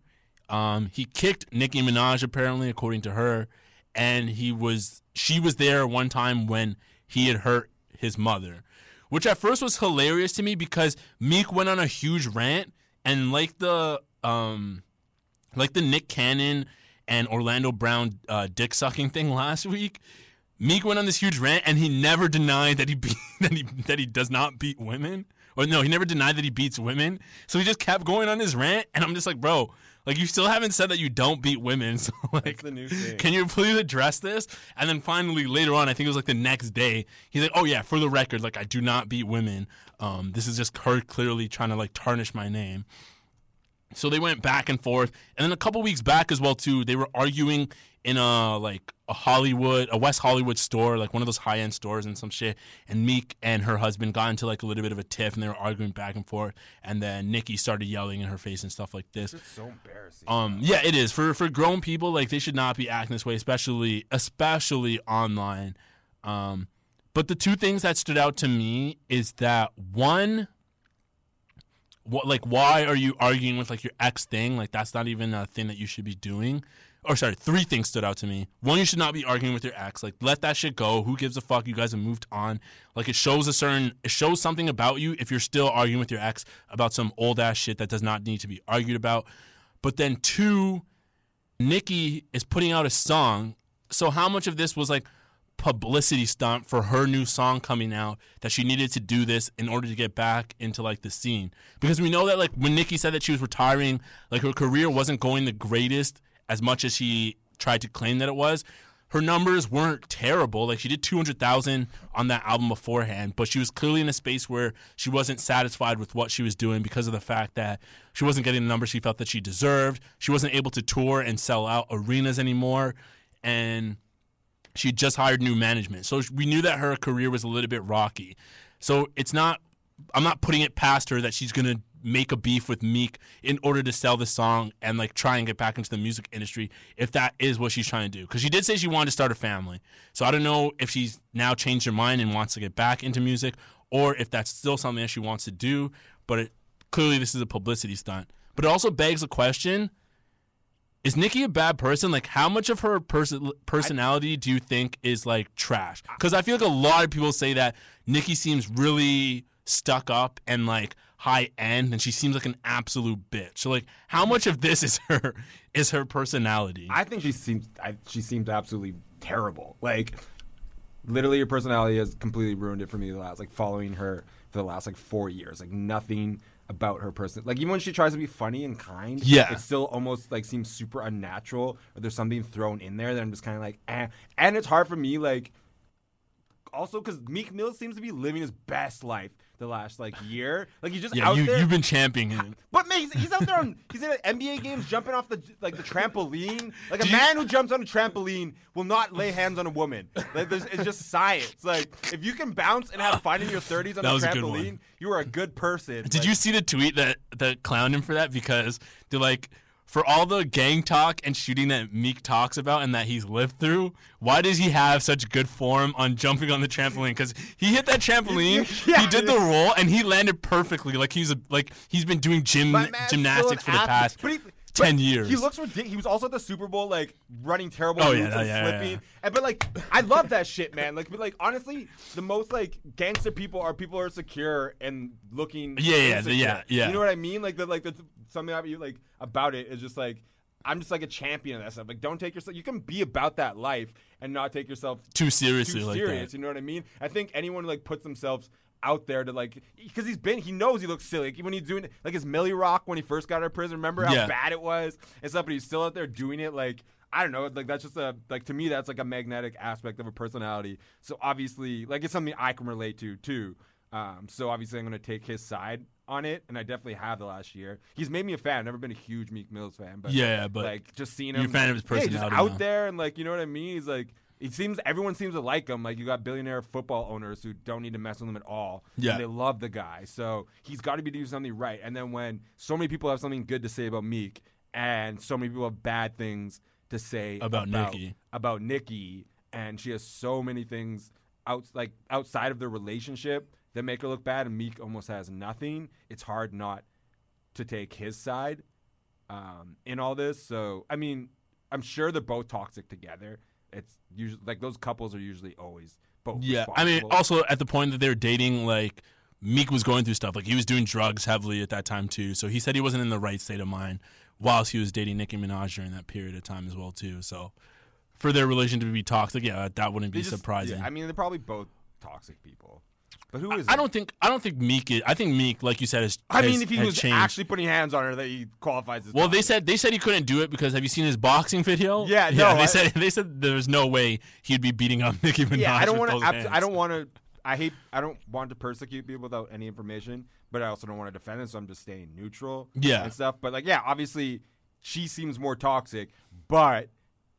Um, he kicked Nicki Minaj apparently, according to her, and he was she was there one time when he had hurt his mother, which at first was hilarious to me because Meek went on a huge rant and like the um, like the Nick Cannon and Orlando Brown uh, dick sucking thing last week. Meek went on this huge rant, and he never denied that he beat, that he that he does not beat women. Or no, he never denied that he beats women. So he just kept going on his rant, and I'm just like, bro, Like you still haven't said that you don't beat women. So like, the new thing. can you please address this? And then finally later on, I think it was like the next day, he's like, "Oh yeah, for the record, like I do not beat women. Um, this is just her clearly trying to like tarnish my name." So they went back and forth, and then a couple weeks back as well too. They were arguing in a like a Hollywood, a West Hollywood store, like one of those high end stores and some shit. And Meek and her husband got into like a little bit of a tiff, and they were arguing back and forth. And then Nicki started yelling in her face and stuff like this. It's so embarrassing. Um, yeah, it is for for grown people. Like they should not be acting this way, especially especially online. Um, but the two things that stood out to me is that one, what like why are you arguing with like your ex thing? Like that's not even a thing that you should be doing. Or sorry, three things stood out to me. One, you should not be arguing with your ex. Like let that shit go. Who gives a fuck? You guys have moved on. Like it shows a certain it shows something about you if you're still arguing with your ex about some old ass shit that does not need to be argued about. But then two, Nicki is putting out a song. So how much of this was like publicity stunt for her new song coming out that she needed to do this in order to get back into like the scene? Because we know that like when Nicki said that she was retiring, like her career wasn't going the greatest as much as she tried to claim that it was. Her numbers weren't terrible. Like she did 200,000 on that album beforehand, but she was clearly in a space where she wasn't satisfied with what she was doing because of the fact that she wasn't getting the numbers she felt that she deserved. She wasn't able to tour and sell out arenas anymore. And she just hired new management. So we knew that her career was a little bit rocky. So it's not I'm not putting it past her that she's going to make a beef with Meek in order to sell the song and like try and get back into the music industry if that is what she's trying to do. Cuz she did say she wanted to start a family. So I don't know if she's now changed her mind and wants to get back into music or if that's still something that she wants to do, but it, clearly this is a publicity stunt. But it also begs the question is Nicki a bad person? Like, how much of her person personality do you think is like trash? Because I feel like a lot of people say that Nicki seems really stuck up and like high end, and she seems like an absolute bitch. So, like, how much of this is her is her personality? I think she seems I, she seems absolutely terrible. Like literally her personality has completely ruined it for me the last like following her for the last like 4 years. Like nothing about her person. Like even when she tries to be funny and kind, Yeah. it still almost like seems super unnatural or there's something thrown in there that I'm just kind of like eh. And it's hard for me like also cuz Meek Mill seems to be living his best life the last like year. Like he's just yeah, out you there you've been championing him. but man, he's, he's out there on he's in NBA games jumping off the like the trampoline. Like a you- man who jumps on a trampoline will not lay hands on a woman. Like there's, it's just science. Like if you can bounce and have fun in your 30s on That a a trampoline, one. you are a good person. Did Like, you see the tweet that that clowned him for that? Because they're like, for all the gang talk and shooting that Meek talks about and that he's lived through, why does he have such good form on jumping on the trampoline? Because he hit that trampoline, Yeah. he did the roll, and he landed perfectly. Like he's a like he's been doing gym gymnastics for the past. But he- ten years. He looks ridiculous. He was also at the Super Bowl, like running terrible Oh, yeah, and yeah, slipping. yeah. And but like, I love that shit, man. Like, but like honestly, the most like gangster people are people who are secure and looking. Yeah, yeah, insecure. yeah, yeah. You know what I mean? Like the like the something about you like about it is just like. I'm just like a champion of that stuff. Like, don't take yourself. You can be about that life and not take yourself Too seriously too like serious. that. You know what I mean? I think anyone who like puts themselves out there to like because he's been he knows he looks silly like when he's doing like his Milly Rock when he first got out of prison. Remember how Yeah. bad it was and stuff, but he's still out there doing it. Like I don't know, like that's just a like to me that's like a magnetic aspect of a personality. So obviously, like it's something I can relate to too. Um, so obviously, I'm gonna take his side on it, and I definitely have the last year. He's made me a fan. I've never been a huge Meek Mills fan, but Yeah, but like just seeing you're him, a fan of his yeah, just out now. there and like you know what I mean. He's like. It seems everyone seems to like him. Like you got billionaire football owners who don't need to mess with him at all. Yeah. and they love the guy. So he's got to be doing something right. And then when so many people have something good to say about Meek, and so many people have bad things to say About Nicki. about Nicki, and she has so many things out like outside of their relationship that make her look bad, and Meek almost has nothing. It's hard not to take his side um, in all this. So I mean, I'm sure they're both toxic together. It's usually like those couples are usually always both. Yeah, I mean, also at the point that they were dating, like Meek was going through stuff. Like he was doing drugs heavily at that time too. So he said he wasn't in the right state of mind whilst he was dating Nicki Minaj during that period of time as well too. So for their relation to be toxic, yeah, that wouldn't be just- surprising. yeah, I mean, they're probably both toxic people. But who is? I it? don't think I don't think Meek. Is, I think Meek, like you said, is. I has- mean, if he was changed. actually putting hands on her, that he qualifies as. Well, they said they said he couldn't do it because have you seen his boxing video? Yeah, yeah. no, they I- said they said there's no way he'd be beating up Nicki Minaj. Yeah, I don't want to. I don't want to. I hate. I don't want to persecute people without any information, but I also don't want to defend it, so I'm just staying neutral. Yeah. and stuff. But like, yeah, obviously, she seems more toxic. But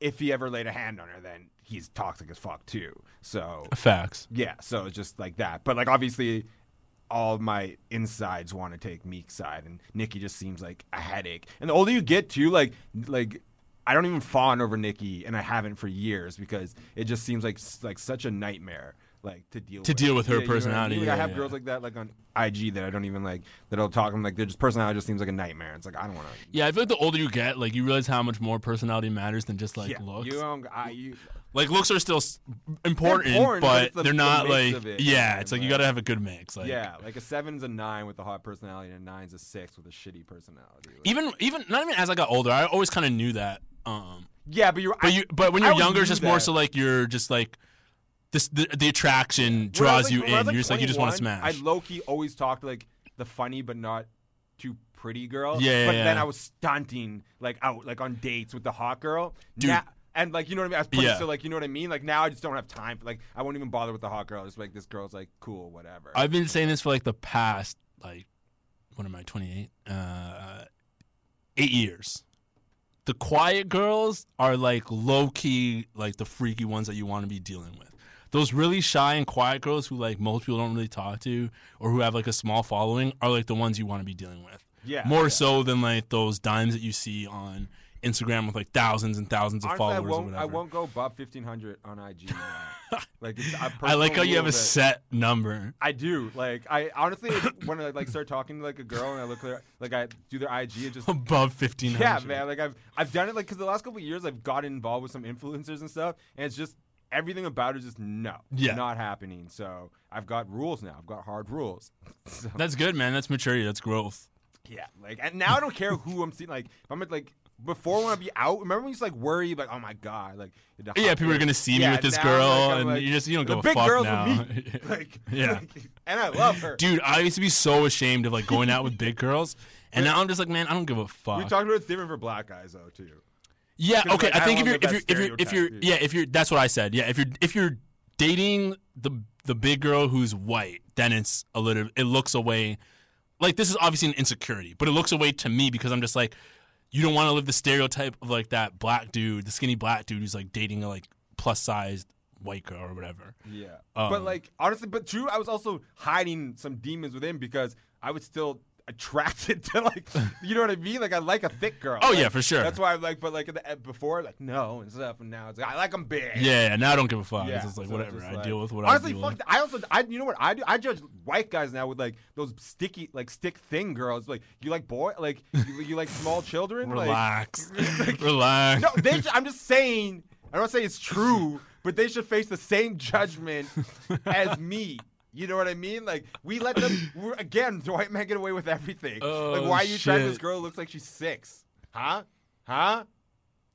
if he ever laid a hand on her, then he's toxic as fuck too. So Facts. yeah, so it's just like that. But like, obviously. All my insides want to take Meek's side, and Nicki just seems like a headache. And the older you get, too, like like I don't even fawn over Nicki, and I haven't for years because it just seems like like such a nightmare, like to deal To with. deal with her Yeah, you know I personality, mean? Like, I have yeah. girls like that, like on IG that I don't even like that I'll talk. I'm like, their just personality just seems like a nightmare. It's like I don't want to. Yeah, I feel like the older you get, like you realize how much more personality matters than just like yeah, looks. you don't. I, you, like looks are still s- important, important, but but it's the- they're the not mix like of it, yeah. man, It's like you like- got to have a good mix. Like yeah, like a seven's a nine with a hot personality, and a nine's a six with a shitty personality. Like- even even not even as I got older, I always kind of knew that. Um, yeah, but you're. but I- you but when I you're always younger, it's knew just more that. so like you're just like this the, the attraction When I was, draws like- you when in. Was, you're just like you just want to 21, smash. I low key always talked to, like the funny but not too pretty girl. Yeah, yeah, But then yeah. I was stunting like out like on dates with the hot girl. Dude. Now- and like you know what I mean. I was Yeah. so like you know what I mean. Like now I just don't have time. For, like I won't even bother with the hot girl. Just like this girl's like cool, whatever. I've been saying this for like the past like what am I 28? Uh, eight years. The quiet girls are like low key like the freaky ones that you want to be dealing with. Those really shy and quiet girls who like most people don't really talk to or who have like a small following are like the ones you want to be dealing with. Yeah, More yeah. so than like those dimes that you see on Instagram with like thousands and thousands of Honestly, followers or won't. whatever. I won't go above fifteen hundred on IG. like it's, a I like how you have a that- set number. I do. Like I honestly when I like start talking to like a girl and I look at her, like I do their IG, it just Above fifteen. Yeah, man. Like I've I've done it like because the last couple of years I've gotten involved with some influencers and stuff, and it's just everything about it is just no, Yeah. not happening. So I've got rules now. I've got hard rules. so, That's good, man. That's maturity. That's growth. yeah, like and now I don't care who I'm seeing. Like if I'm at, like before when I'd be out, remember when you used to like worry like oh my god like Yeah, people are gonna see me Yeah, with this now, girl, like, and like, you just you don't give a big fuck girls now. with me. like Yeah. like, and I love her. Dude, I used to be so ashamed of like going out with big girls, and now I'm just like, man, I don't give a fuck. we talked about it's different for black guys though too. yeah, okay. I I think if you're if you're if you're if you're yeah if you're that's what I said. Yeah, if you're if you're dating the the big girl who's white, then it's a little it looks away. Like this is obviously an insecurity, but it looks away to me because I'm just like, you don't want to live the stereotype of like that black dude, the skinny black dude who's like dating a like plus sized white girl or whatever. Yeah. Um, but like honestly, but true, I was also hiding some demons within because I was still attracted to like you know what I mean? Like I like a thick girl. Oh, Like, yeah, for sure. That's why I'm like but like the, eh, before like no and stuff and now it's like I like them big. Yeah, yeah, now I don't give a fuck. Yeah, it's just like so whatever. just I like- deal with what honestly, I deal fuck. with. I also, I you know what I do? I judge white guys now with like those sticky, like stick thin girls. Like you like boy, like you, you like small children. Relax, like- relax. no, they. Should, I'm just saying. I don't say it's true, but they should face the same judgment as me. You know what I mean? Like we let them. We're, again, the white man get away with everything. Oh, like why are you trying this girl who looks like she's six? Huh? Huh?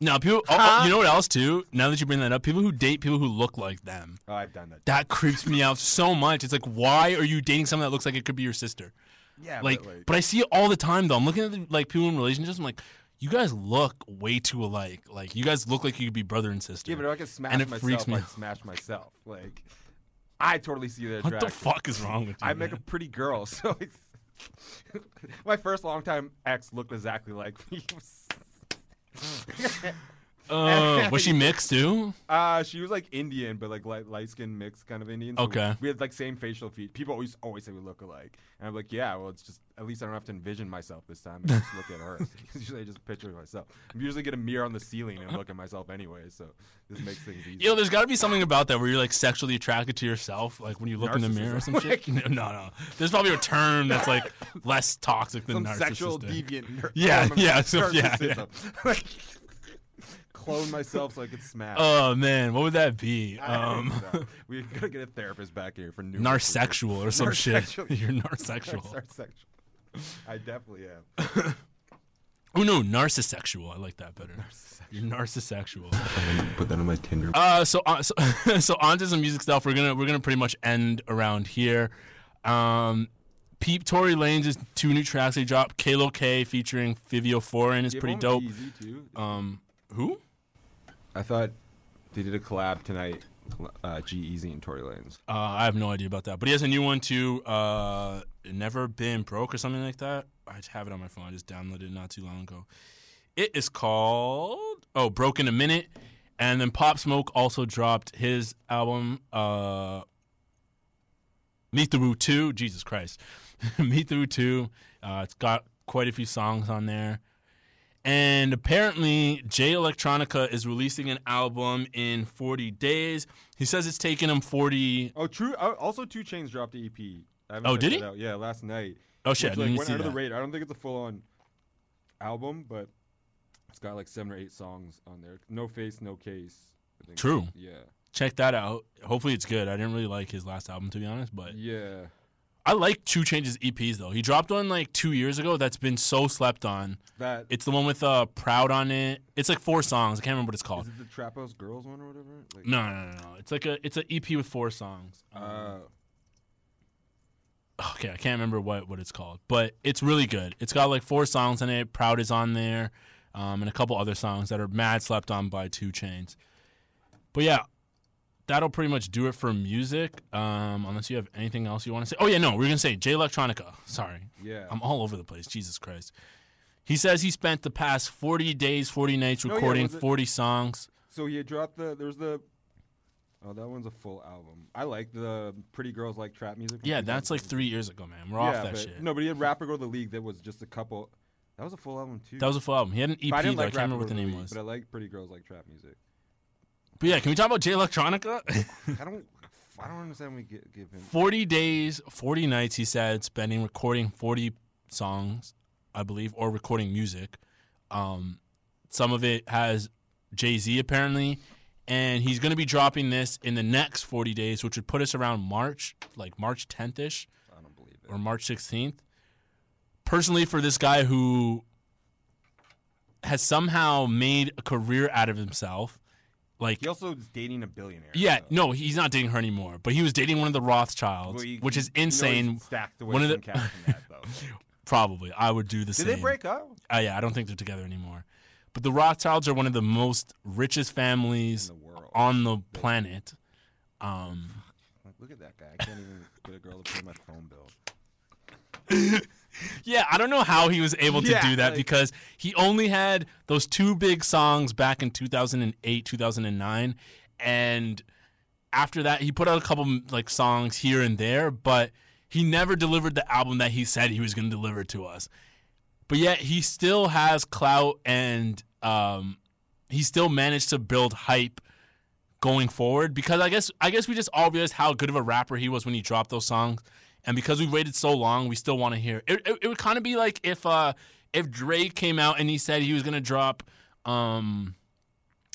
No, people. oh, oh Huh? oh, you know what else too? Now that you bring that up, people who date people who look like them. Oh, I've done that. That creeps me out so much. It's like, why are you dating someone that looks like it could be your sister? Yeah, Like, but, like, but I see it all the time though. I'm looking at the, like people in relationships. I'm like, you guys look way too alike. Like, you guys look like you could be brother and sister. yeah, but if I could smash and it myself, freaks me I'd smash myself. Like, I totally see that. What the fuck is wrong with you? I make a pretty girl, so it's my first longtime ex looked exactly like me. Uh, was she mixed too? uh, she was like Indian, but like light, light skin mixed kind of Indian. so Okay. We had like same facial features. People always always say we look alike, and I'm like, yeah, well, it's just at least I don't have to envision myself this time. I just look at her. usually I just picture myself. I usually get a mirror on the ceiling and look at myself anyway, so this makes things easy. You know, there's got to be something about that where you're like sexually attracted to yourself, like when you look in the mirror or some shit. No, no. no. There's probably a term that's like less toxic than Some narcissistic. sexual deviant. ner- Yeah, yeah, so- yeah, narcissism. Like, Clone myself so I could smash. Oh man, what would that be? Um, know. we gotta get a therapist back here for new narsexual or some shit. You're narsexual. Narsexual. I definitely am. Oh no, narcissexual. I like that better. You're narcissexual. Put that on my Tinder. Uh, so uh, so so on to some music stuff. We're gonna we're gonna pretty much end around here. Um, Peep Tory Lanez' two new tracks they dropped. Kalo K featuring Fivio Foreign is Give pretty dope. Easy too. Um, who? I thought they did a collab tonight. Uh, G-Eazy and Tory Lanez. Uh, I have no idea about that, but he has a new one too. Uh, Never Been Broke or something like that. I have it on my phone. I just downloaded it not too long ago. It is called oh Broke in a Minute, and then Pop Smoke also dropped his album uh, Meet the Woo Two. Jesus Christ, Meet the Woo Two. Uh, it's got quite a few songs on there. And apparently, Jay Electronica is releasing an album in 40 days. He says it's taken him 40. Oh, true. uh, Also, 2 Chainz dropped the EP. I Oh, did he? Yeah, last night. Oh, shit, I Which, didn't like, went under the that. radar. I don't think it's a full-on album, but it's got like seven or eight songs on there. No face, no case. True. Yeah. Check that out. Hopefully, it's good. I didn't really like his last album, to be honest, but Yeah. I like Two Changes EPs, though. He dropped one like two years ago that's been so slept on. That It's the one with uh, Proud on it. It's like four songs. I can't remember what it's called. is it the Trap House Girls one or whatever? Like, No, no, no, no. It's like a it's an EP with four songs. Uh, okay, I can't remember what, what it's called, but it's really good. It's got like four songs in it. Proud is on there, um, and a couple other songs that are mad slept on by 2 Chainz. But yeah, that'll pretty much do it for music. Um, unless you have anything else you want to say. Oh yeah, no, we're gonna say Jay Electronica. Sorry, yeah. I'm all over the place. Jesus Christ. He says he spent the past 40 days, 40 nights No, yeah, recording was it- 40 songs. So he had dropped the. There's the. Oh, that one's a full album. I like the Pretty Girls Like Trap Music. Yeah, that's like three years ago, man. We're yeah, off that but, shit. No, but he had Rap or Go to the League that was just a couple. That was a full album too. That was a full album. He had an EP, I didn't though. I like can't remember what the name League, was. But I like Pretty Girls Like Trap Music. But yeah, can we talk about Jay Electronica? I don't. I don't understand. We give, give him. 40 days, 40 nights, he said, spending recording 40 songs, I believe, or recording music. Um, some of it has Jay Z apparently, and he's going to be dropping this in the next 40 days, which would put us around March, like March 10th ish I don't believe it. or March 16th. Personally, for this guy who has somehow made a career out of himself, like He also is dating a billionaire. yeah, so- no, he's not dating her anymore. But he was dating one of the Rothschilds, Well, you- which is insane. Stacked away One of the- cash from that, though. Probably, I would do the Did same. Did they break up? Uh, yeah, I don't think they're together anymore. But the Rothschilds are one of the most richest families In the world. on the planet. Um, look at that guy. I can't even get a girl to pay my phone bill. yeah, I don't know how he was able to Yeah, do that like- because he only had those two big songs back in 2008, 2009, and after that he put out a couple like songs here and there, but he never delivered the album that he said he was going to deliver to us. But yet he still has clout and um, he still managed to build hype going forward because I guess I guess we just all realized how good of a rapper he was when he dropped those songs, and because we waited so long, we still want to hear. It, it, it would kind of be like if uh if Drake came out and he said he was gonna drop um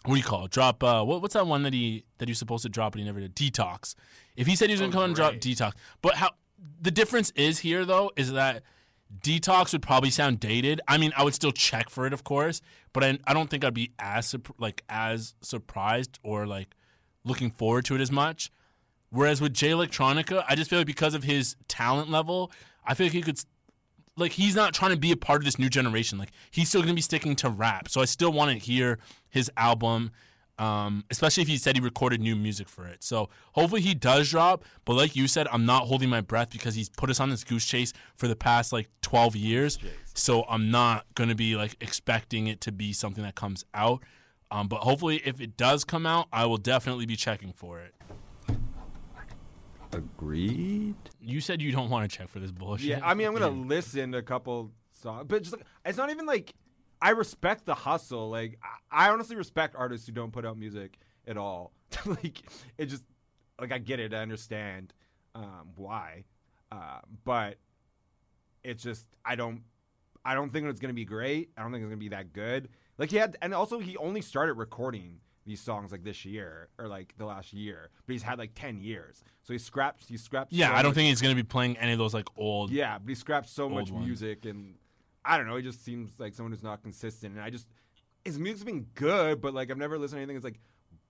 what do you call it? Drop uh what, what's that one that he that he was supposed to drop but he never did? Detox. If he said he was gonna come and drop Detox, but how the difference is here though is that Detox would probably sound dated. I mean, I would still check for it, of course, but I, I don't think I'd be as like as surprised or like looking forward to it as much. Whereas with Jay Electronica, I just feel like because of his talent level, I feel like he could like he's not trying to be a part of this new generation. Like he's still gonna be sticking to rap. So I still want to hear his album. Um, especially if he said he recorded new music for it. So hopefully he does drop. But like you said, I'm not holding my breath because he's put us on this goose chase for the past like 12 years. So I'm not gonna be like expecting it to be something that comes out. Um, but hopefully, if it does come out, I will definitely be checking for it. Agreed. You said you don't want to check for this bullshit. Yeah, I mean, I'm gonna listen to a couple songs, but just like, it's not even like I respect the hustle. Like I, I honestly respect artists who don't put out music at all. like it just like I get it, I understand um, why, uh, but it's just I don't I don't think it's gonna be great. I don't think it's gonna be that good. Like he had, and also he only started recording these songs like this year or like the last year, but he's had like ten years. So he scrapped. He scrapped. Yeah, so I don't much- think he's gonna be playing any of those like old. yeah, but he scrapped so much ones. music and I don't know. He just seems like someone who's not consistent, and I just his music's been good, but like I've never listened to anything that's like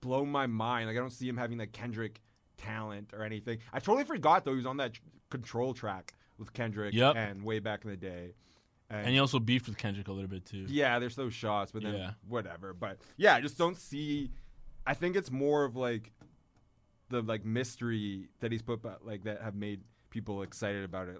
blown my mind. Like I don't see him having like Kendrick talent or anything. I totally forgot though he was on that tr- control track with Kendrick Yep. and way back in the day. And he also beefed with Kendrick a little bit too. Yeah, there's those shots, but then Yeah. whatever. But yeah, I just don't see. I think it's more of like the like mystery that he's put, but like that have made people excited about it.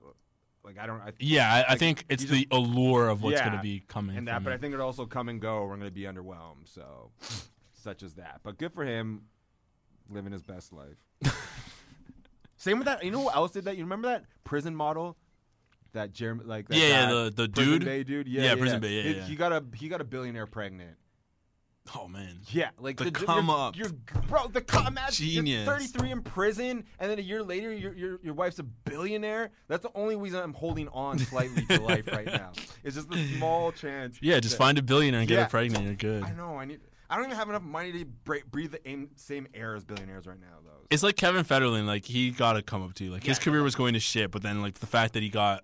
Like I don't. I, Yeah, I, I think it's the just- allure of what's yeah, going to be coming. and that. But I think it also come and go. We're gonna be underwhelmed. So, such as that. But good for him, living his best life. Same with that. You know who else did that? You remember that prison model? That Jeremy, like that Yeah, yeah, the- the Prison dude? Bay dude. Yeah, Yeah, yeah, Prison Bae, yeah, He- yeah. He got a he got a billionaire pregnant. oh man, Yeah, like The the, come you're, up. You're, bro, the come up. Genius. You're 33 in prison, and then a year later, your your your wife's a billionaire. That's the only reason I'm holding on slightly to life right now. It's just a small chance. yeah, just that- find a billionaire and get Yeah. her pregnant. You're good. I know. I need. I don't even have enough money to bre- breathe the aim, same air as billionaires right now, though. It's like Kevin Federline. Like he got to come up to. you. Like his career was going to shit, but then like the fact that he got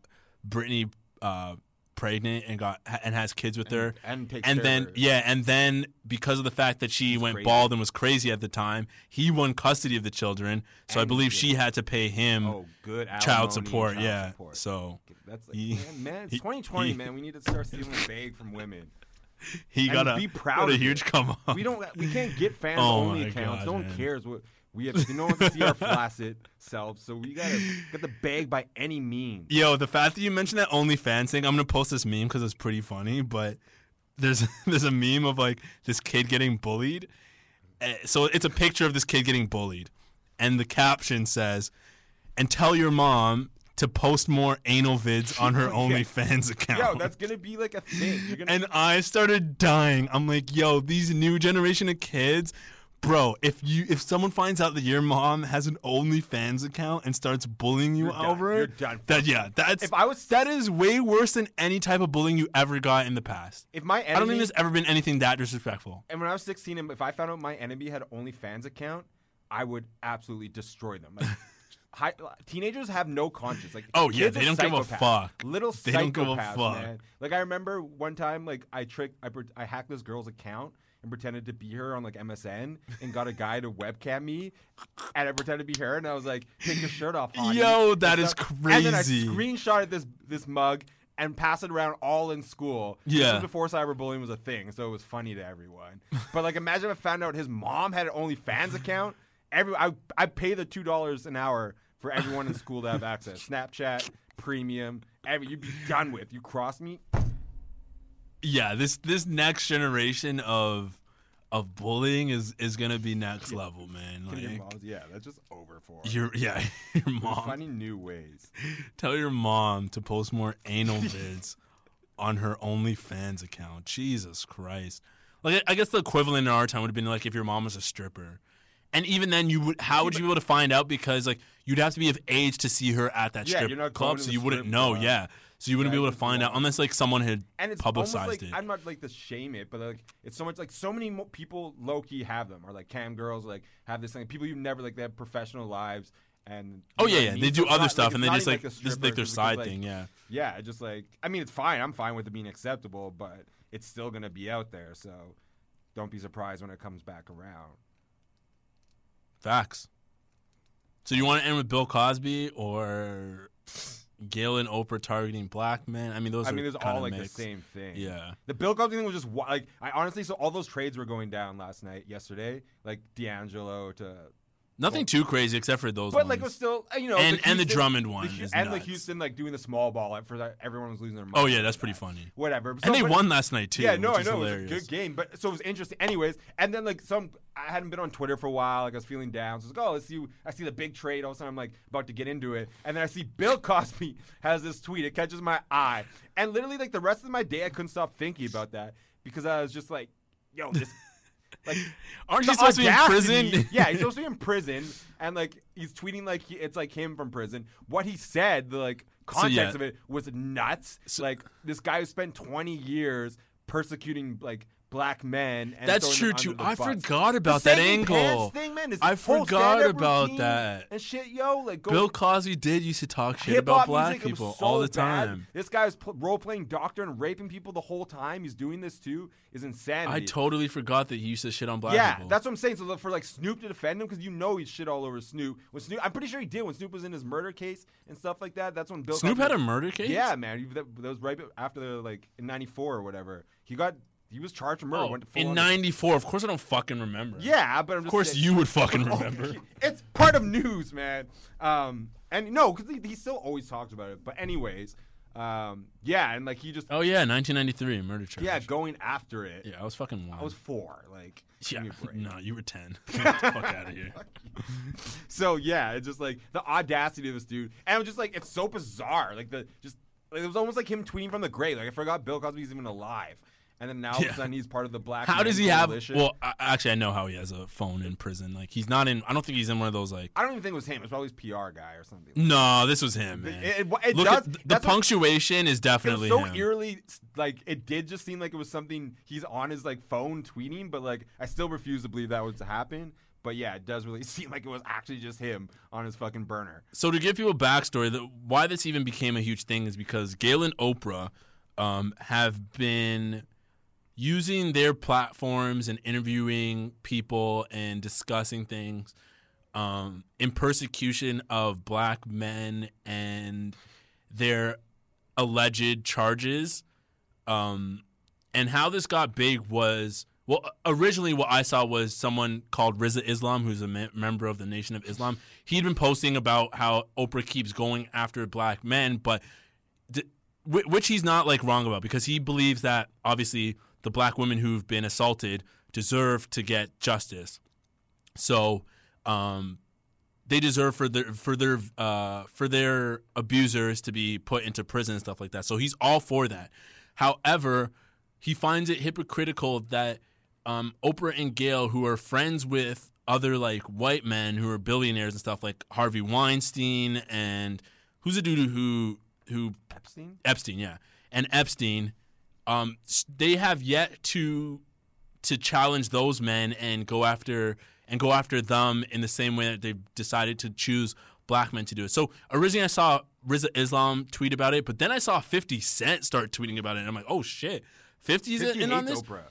Britney uh, pregnant and got and has kids with her, and takes and care then her. yeah, and then because of the fact that she went crazy. bald and was crazy at the time, he won custody of the children. So I believe she had to pay him oh, good child support. child yeah. support. So That's like, He- man, man, it's he- 2020, he- man. We need to start stealing bag from women. he got a be proud a of huge it. come up. We don't. We can't get fans Oh only accounts. God, no one man. cares what we have. No one to see our flaccid selves. So we gotta get the bag by any means. Yo, the fact that you mentioned that OnlyFans thing, I'm gonna post this meme because it's pretty funny. But there's there's a meme of like this kid getting bullied. Eh, So it's a picture of this kid getting bullied, and the caption says, "And tell your mom to post more anal vids on her OnlyFans account." Yo, that's gonna be like a thing. You're gonna. and I started dying. I'm like, yo, these new generation of kids, bro. If you if someone finds out that your mom has an OnlyFans account and starts bullying you You're done. over You're it, done. that yeah, that's If I was- that is way worse than any type of bullying you ever got in the past. if my enemy, I don't think there's ever been anything that disrespectful. and when I was 16, and if I found out my enemy had OnlyFans account, I would absolutely destroy them. Like, high, teenagers have no conscience. Like, Oh, yeah, they don't give a fuck. Little They don't give a fuck. man. Like I remember one time, like I tricked, I, I hacked this girl's account and pretended to be her on like MSN and got a guy to webcam me, and I pretended to be her, and I was like, "Take your shirt off, honey," Yo, that is stuff. And then I crazy. screenshotted this this mug. And passed it around all in school. This Yeah. was before cyberbullying was a thing, so it was funny to everyone. But like, imagine if I found out his mom had an OnlyFans account. Every I I pay the two dollars an hour for everyone in school to have access. Snapchat, premium, every you'd be done with. You cross me, Yeah, this this next generation of of bullying is is gonna be next level, man. Can your moms- yeah, that's just over for. your yeah, your mom. finding new ways. Tell your mom to post more anal vids on her OnlyFans account. Jesus Christ! Like I guess the equivalent in our time would have been like if your mom was a stripper, and even then you would how would you be able to find out because like you'd have to be of age to see her at that Yeah, strip club, so you wouldn't know. club. Yeah, so you wouldn't Yeah, be able to find out unless like someone had And it's publicized like it. I'm not like to shame it, but like it's so much like so many mo- people low key have them or like cam girls like have this thing. People you never like they have professional lives and Oh yeah, I yeah. mean? They do other not- stuff, like, and they just even like this is like their side thing. like, Yeah. Yeah, just like I mean, it's fine. I'm fine with it being acceptable, but it's still gonna be out there. So don't be surprised when it comes back around. Facts. So you want to end with Bill Cosby or Gayle and Oprah targeting black men? I mean, those. I are mean, it's all like mixed. the same thing. Yeah. The Bill Cosby thing was just like I honestly. So all those trades were going down last night, yesterday, like D'Angelo to Nothing too crazy except for those. But like it was still uh, you know And- and the Drummond one is and the. Houston like doing the small ball for that everyone was losing their mind. Oh yeah, that's that. pretty funny. Whatever, And they but- won last night too. Yeah, no, I know hilarious. it was a good game, but so it was interesting. Anyways, and then like some, I hadn't been on Twitter for a while. Like I was feeling down, so I was like, oh, let's see. I see the big trade. All of a sudden, I'm like about to get into it, and then I see Bill Cosby has this tweet. It catches my eye, and literally like the rest of my day, I couldn't stop thinking about that because I was just like, yo, this. Like, Aren't you supposed to be in prison? yeah, he's supposed to be in prison, and like he's tweeting like he, it's like him from prison. What he said, the like So, context yeah. of it was nuts. like this guy who spent 20 years persecuting like black men. And That's true too. I bus. forgot about that angle. thing, man, I forgot about that. and shit, yo. Like go Bill Cosby did used to talk shit about black music, people so all the bad. time. This guy was pl- role playing doctor and raping people the whole time. He's doing this too. Is insanity. I totally forgot that he used to shit on black yeah, people. that's what I'm saying. So for like Snoop to defend him because you know he's shit all over Snoop. When Snoop, I'm pretty sure he did when Snoop was in his murder case and stuff like that. That's when Bill Snoop Cosby- had a murder case? Yeah, man. That, that was right after the like in '94 or whatever. He got he was charged with murder. Oh, went to full in on- '94. Of course, I don't fucking remember. Yeah, but I'm of just course saying- you would fucking Oh, remember. it's part of news, man. Um, and no, because he, he still always talks about it. But anyways, um, yeah, and like he just Oh yeah, 1993 murder charge. yeah going after it. yeah, I was fucking one. I was four. Like give yeah, me a break. no, you were ten. Get the fuck out of here. so yeah, it's just like the audacity of this dude, and was just like it's so bizarre. Like the just like, it was almost like him tweeting from the grave. Like I forgot Bill Cosby's even alive, and then now all of a sudden he's part of the black. How does he have? Coalition. Well, I, actually, I know how he has a phone in prison. Like he's not in. I don't think he's in one of those like. I don't even think it was him. It was probably his PR guy or something. No, this was him, man. It- it- it Look does- at the that's what- punctuation is It definitely so him. eerily like it did just seem like it was something he's on his like phone tweeting, but like I still refuse to believe that was to happen. But yeah, it does really seem like it was actually just him on his fucking burner. So to give you a backstory, the, why this even became a huge thing is because Galen Oprah um, have been using their platforms and interviewing people and discussing things um, in persecution of black men and their alleged charges. Um, and how this got big was well, originally what I saw was someone called Rizza Islam, who's a me- member of the Nation of Islam. He'd been posting about how Oprah keeps going after black men, but which he's not like wrong about because he believes that obviously the black women who've been assaulted deserve to get justice. So, um, they deserve for their for their uh, for their abusers to be put into prison and stuff like that. So he's all for that. However, he finds it hypocritical that um, Oprah and Gayle, who are friends with other like white men who are billionaires and stuff like Harvey Weinstein and who's a dude who who Epstein? Epstein, yeah, and Epstein, um, they have yet to to challenge those men and go after and go after them in the same way that they've decided to choose black men to do it. So originally I saw Rizza Islam tweet about it, but then I saw 50 Cent start tweeting about it, and I'm like, oh shit, 50's 50 in on this. Oprah.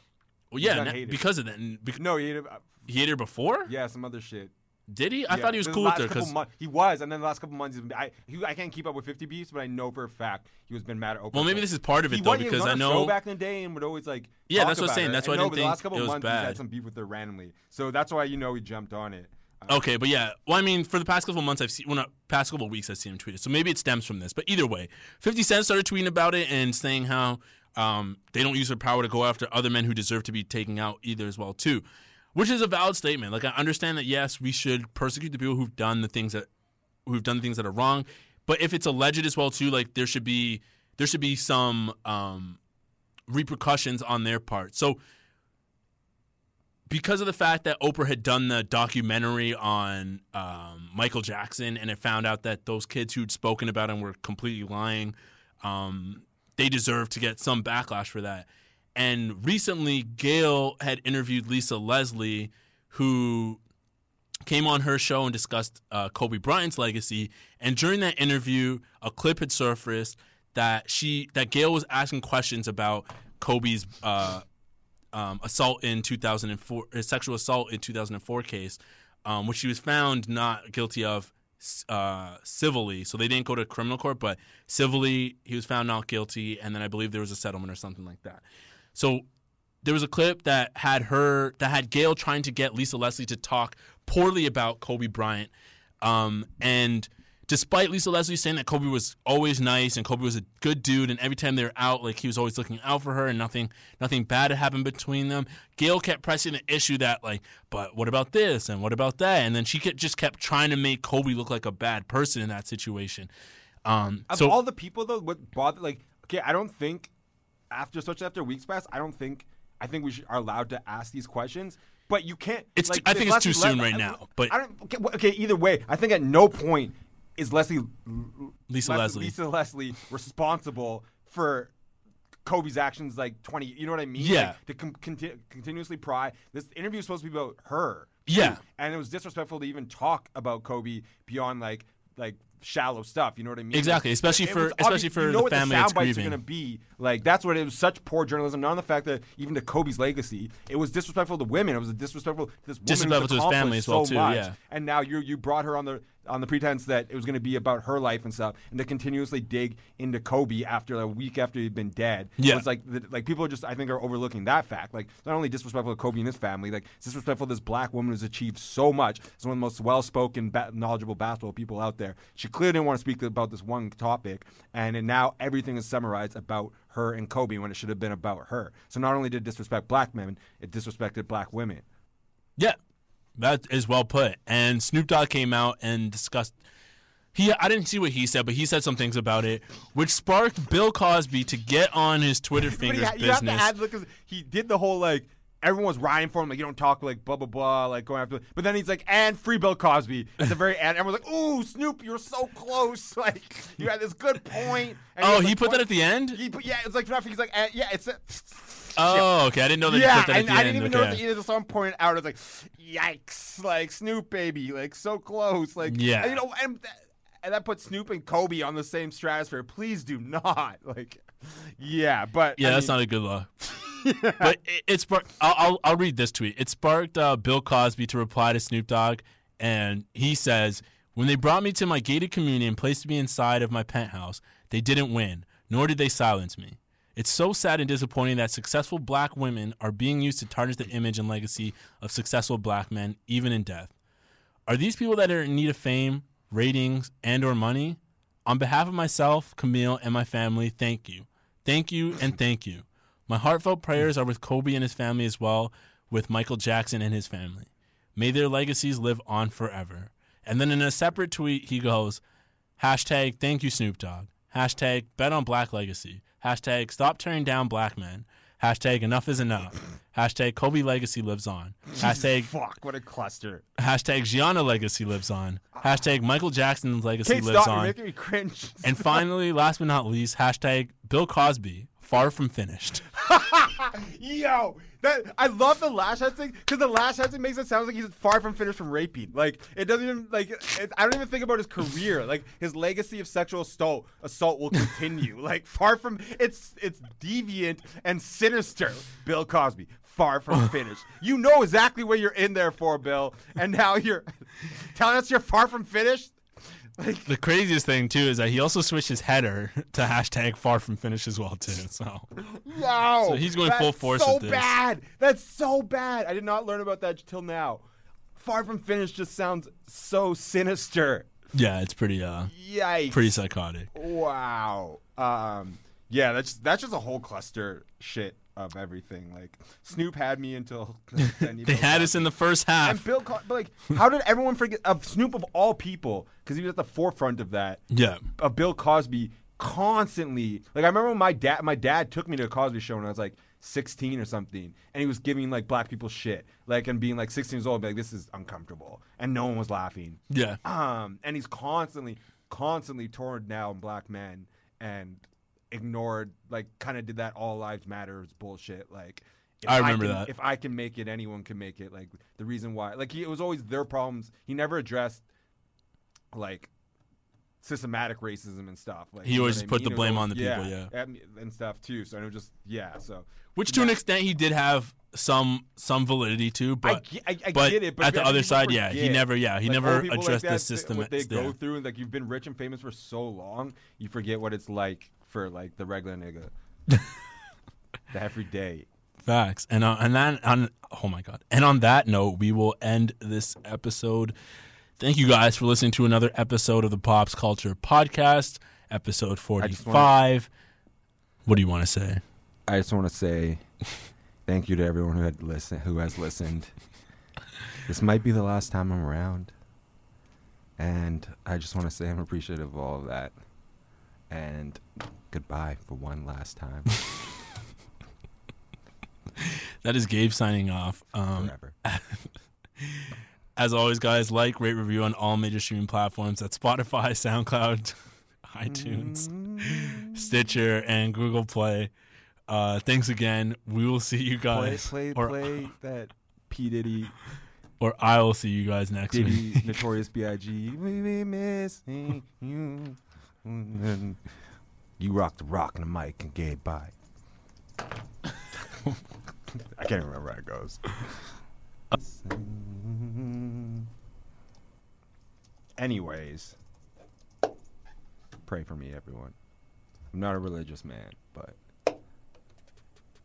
Well, yeah, hated. because of that. No, he hated, uh, he hit her before. yeah, some other shit. Did he? I Yeah, thought he was cool with her because he was, and then the last couple months, he's been, I he, I can't keep up with 50 beefs, but I know for a fact he was been mad at Oprah. Well, maybe this is part of it, he though, was, because I know- back in the day and would always like Yeah, that's what I'm saying. That's why I didn't but the last couple it was months he's bad. had some beef with her randomly, so that's why you know he jumped on it. Uh, Okay, but yeah. Well, I mean, for the past couple of months, I've seen, well, not past couple of weeks, I've seen him tweet it. So maybe it stems from this. But either way, 50 Cent started tweeting about it and saying how um, they don't use their power to go after other men who deserve to be taken out either as well, too. Which is a valid statement. Like, I understand that, yes, we should persecute the people who've done the things that, who've done things that are wrong. But if it's alleged as well, too, like, there should be, there should be some um, repercussions on their part. So, because of the fact that Oprah had done the documentary on um, Michael Jackson and it found out that those kids who'd spoken about him were completely lying, um, they deserve to get some backlash for that. And recently, Gayle had interviewed Lisa Leslie, who came on her show and discussed uh, Kobe Bryant's legacy. And during that interview, a clip had surfaced that she that Gayle was asking questions about Kobe's uh, um, assault in 2004, his sexual assault in 2004 case, um, which she was found not guilty of uh, civilly. So they didn't go to criminal court, but civilly he was found not guilty, and then I believe there was a settlement or something like that. So there was a clip that had her that had Gayle trying to get Lisa Leslie to talk poorly about Kobe Bryant, um, and despite Lisa Leslie saying that Kobe was always nice and Kobe was a good dude, and every time they were out, like he was always looking out for her, and nothing nothing bad had happened between them. Gayle kept pressing the issue that like, but what about this and what about that, and then she kept, just kept trying to make Kobe look like a bad person in that situation. Um, Of so all the people though, what bothered like okay, I don't think after especially after weeks pass, I don't think I think we should, are allowed to ask these questions. But you can't. It's like, too- I think it's Leslie too soon Le- right now, but- I don't. Okay, okay, either way, I think at no point is Leslie Lisa Leslie. Lisa Leslie responsible for Kobe's actions like 20. You know what I mean? Yeah. Like, to com- conti- continuously pry. This interview is supposed to be about her. Yeah. too. And it was disrespectful to even talk about Kobe beyond like like shallow stuff. You know what I mean? Exactly, especially it for- especially for you know the what family the sound bites are gonna be like that's what it was such poor journalism. Not on the fact that even to Kobe's legacy, it was disrespectful to women. It was disrespectful to this woman Disrespectful to his family as well, so too, much. yeah. And now you you brought her on the on the pretense that it was going to be about her life and stuff, and to continuously dig into Kobe after a week after he'd been dead. Yeah. it's like the, like people just I think are overlooking that fact. Like not only disrespectful to Kobe and his family, like it's disrespectful to this black woman who's achieved so much. She's one of the most well-spoken, ba- knowledgeable basketball people out there. She clearly didn't want to speak about this one topic, and, and now everything is summarized about her and Kobe when it should have been about her. So not only did it disrespect black men, it disrespected black women. Yeah, that is well put. And Snoop Dogg came out and discussed. He, I didn't see what he said, but he said some things about it, which sparked Bill Cosby to get on his Twitter But fingers he ha- you have to add because he did the whole like everyone was riding for him like you don't talk like blah blah blah like going after. But then he's like and free Bill Cosby at the very end. Everyone's like ooh Snoop you're so close like you had this good point. And Oh, he like, put that at the end? He put, yeah it's like he's like yeah it's. A, Oh, okay. I didn't know that yeah, that at and the I didn't even okay. know that either. Someone pointed out, it's like, yikes, like Snoop, baby, like so close, like Yeah. and, you know, and, and that put Snoop and Kobe on the same stratosphere. Please do not, like, yeah, but Yeah, I that's mean, not a good look. But it, it sparked. I'll, I'll I'll read this tweet. It sparked uh, Bill Cosby to reply to Snoop Dogg, and he says, "When they brought me to my gated community and placed me inside of my penthouse, they didn't win, nor did they silence me. It's so sad and disappointing that successful black women are being used to tarnish the image and legacy of successful black men, even in death. Are these people that are in need of fame, ratings, and or money? On behalf of myself, Camille, and my family, thank you. Thank you and thank you. My heartfelt prayers are with Kobe and his family as well, with Michael Jackson and his family. May their legacies live on forever. And then in a separate tweet, he goes, hashtag thank you, Snoop Dogg. Hashtag bet on black legacy. Hashtag stop tearing down black men. Hashtag enough is enough. Hashtag Kobe legacy lives on. Hashtag fuck, what a cluster. Hashtag Gianna legacy lives on. Hashtag Michael Jackson's legacy Kate, lives stop! You're on. making me cringe. And finally, last but not least, hashtag Bill Cosby, far from finished. Yo, that I love the lash head thing because the lash head thing makes it sound like he's far from finished from raping. Like it doesn't even like it, I don't even think about his career. Like his legacy of sexual assault assault will continue. like far from it's it's deviant and sinister. Bill Cosby, far from finished. You know exactly what you're in there for, Bill, and now you're telling us you're far from finished. Like The craziest thing too is that he also switched his header to hashtag far from finish as well too. So Yo, So he's going full force So with this. bad. That's so bad. I did not learn about that till now. Far from finish just sounds so sinister. yeah, it's pretty uh Yikes. pretty psychotic. Wow. Um. Yeah, that's that's just a whole cluster shit of everything. Like Snoop had me until They had us in the first half. and Bill, Co- but like, how did everyone forget of Snoop of all people? Because he was at the forefront of that. Yeah. Of Bill Cosby constantly. Like I remember when my dad, my dad took me to a Cosby show when I was like 16 or something, and he was giving like black people shit, like and being like 16 years old, like this is uncomfortable, and no one was laughing. Yeah. Um, and he's constantly, constantly torn down black men and ignored, like, kind of did that all lives matters bullshit. Like, I remember can- that. If I can make it, anyone can make it. Like, the reason why, like, he, it was always their problems. He never addressed, like, systematic racism and stuff. Like, He you know always put mean? the It was blame on the people, yeah. and, and stuff too. So it was just, yeah. So Which to an extent he did have some some validity to, but ge- I- I but get it, but at the other side, yeah, he never, yeah, he Like, never like addressed that, the system. What they go through, like you've been rich and famous for so long, you forget what it's like for like the regular nigga. the everyday. Facts. And uh, and then on oh my god. And on that note, we will end this episode. Thank you guys for listening to another episode of the Pops Culture Podcast, episode just wanna- 45. What do you want to say? I just want to say thank you to everyone who had listen who has listened. This might be the last time I'm around. And I just want to say I'm appreciative of all of that. And goodbye for one last time. That is Gabe signing off. Um, Forever. As always, guys, like, rate, review on all major streaming platforms. That's Spotify, SoundCloud, iTunes, Stitcher, and Google Play. Uh, thanks again. We will see you Play, guys. play, or, play that P Diddy, or I will see you guys next Diddy, week. Notorious B.I.G. We be missing you. You rock the rock and the mic and get by. I can't remember how it goes. Anyways, pray for me, everyone. I'm not a religious man, but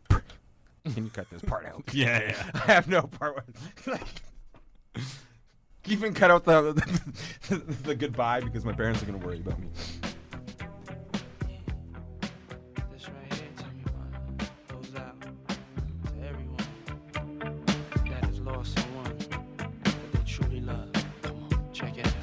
can you cut this part out? Yeah, yeah. I have no part. Like, even cut out the, the the goodbye because my parents are gonna worry about me.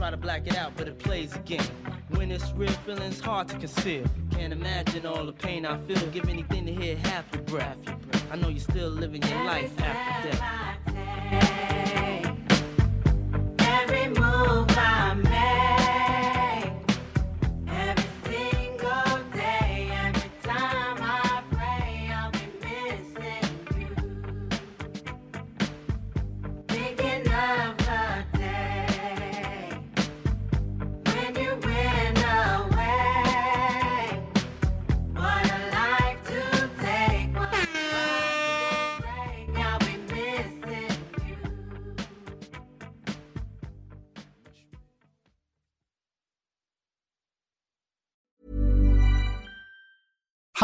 Try to black it out, but it plays again. When it's real, feeling's hard to conceal. Can't imagine all the pain I feel. Give anything to hear half your breath. I know you're still living your life after death.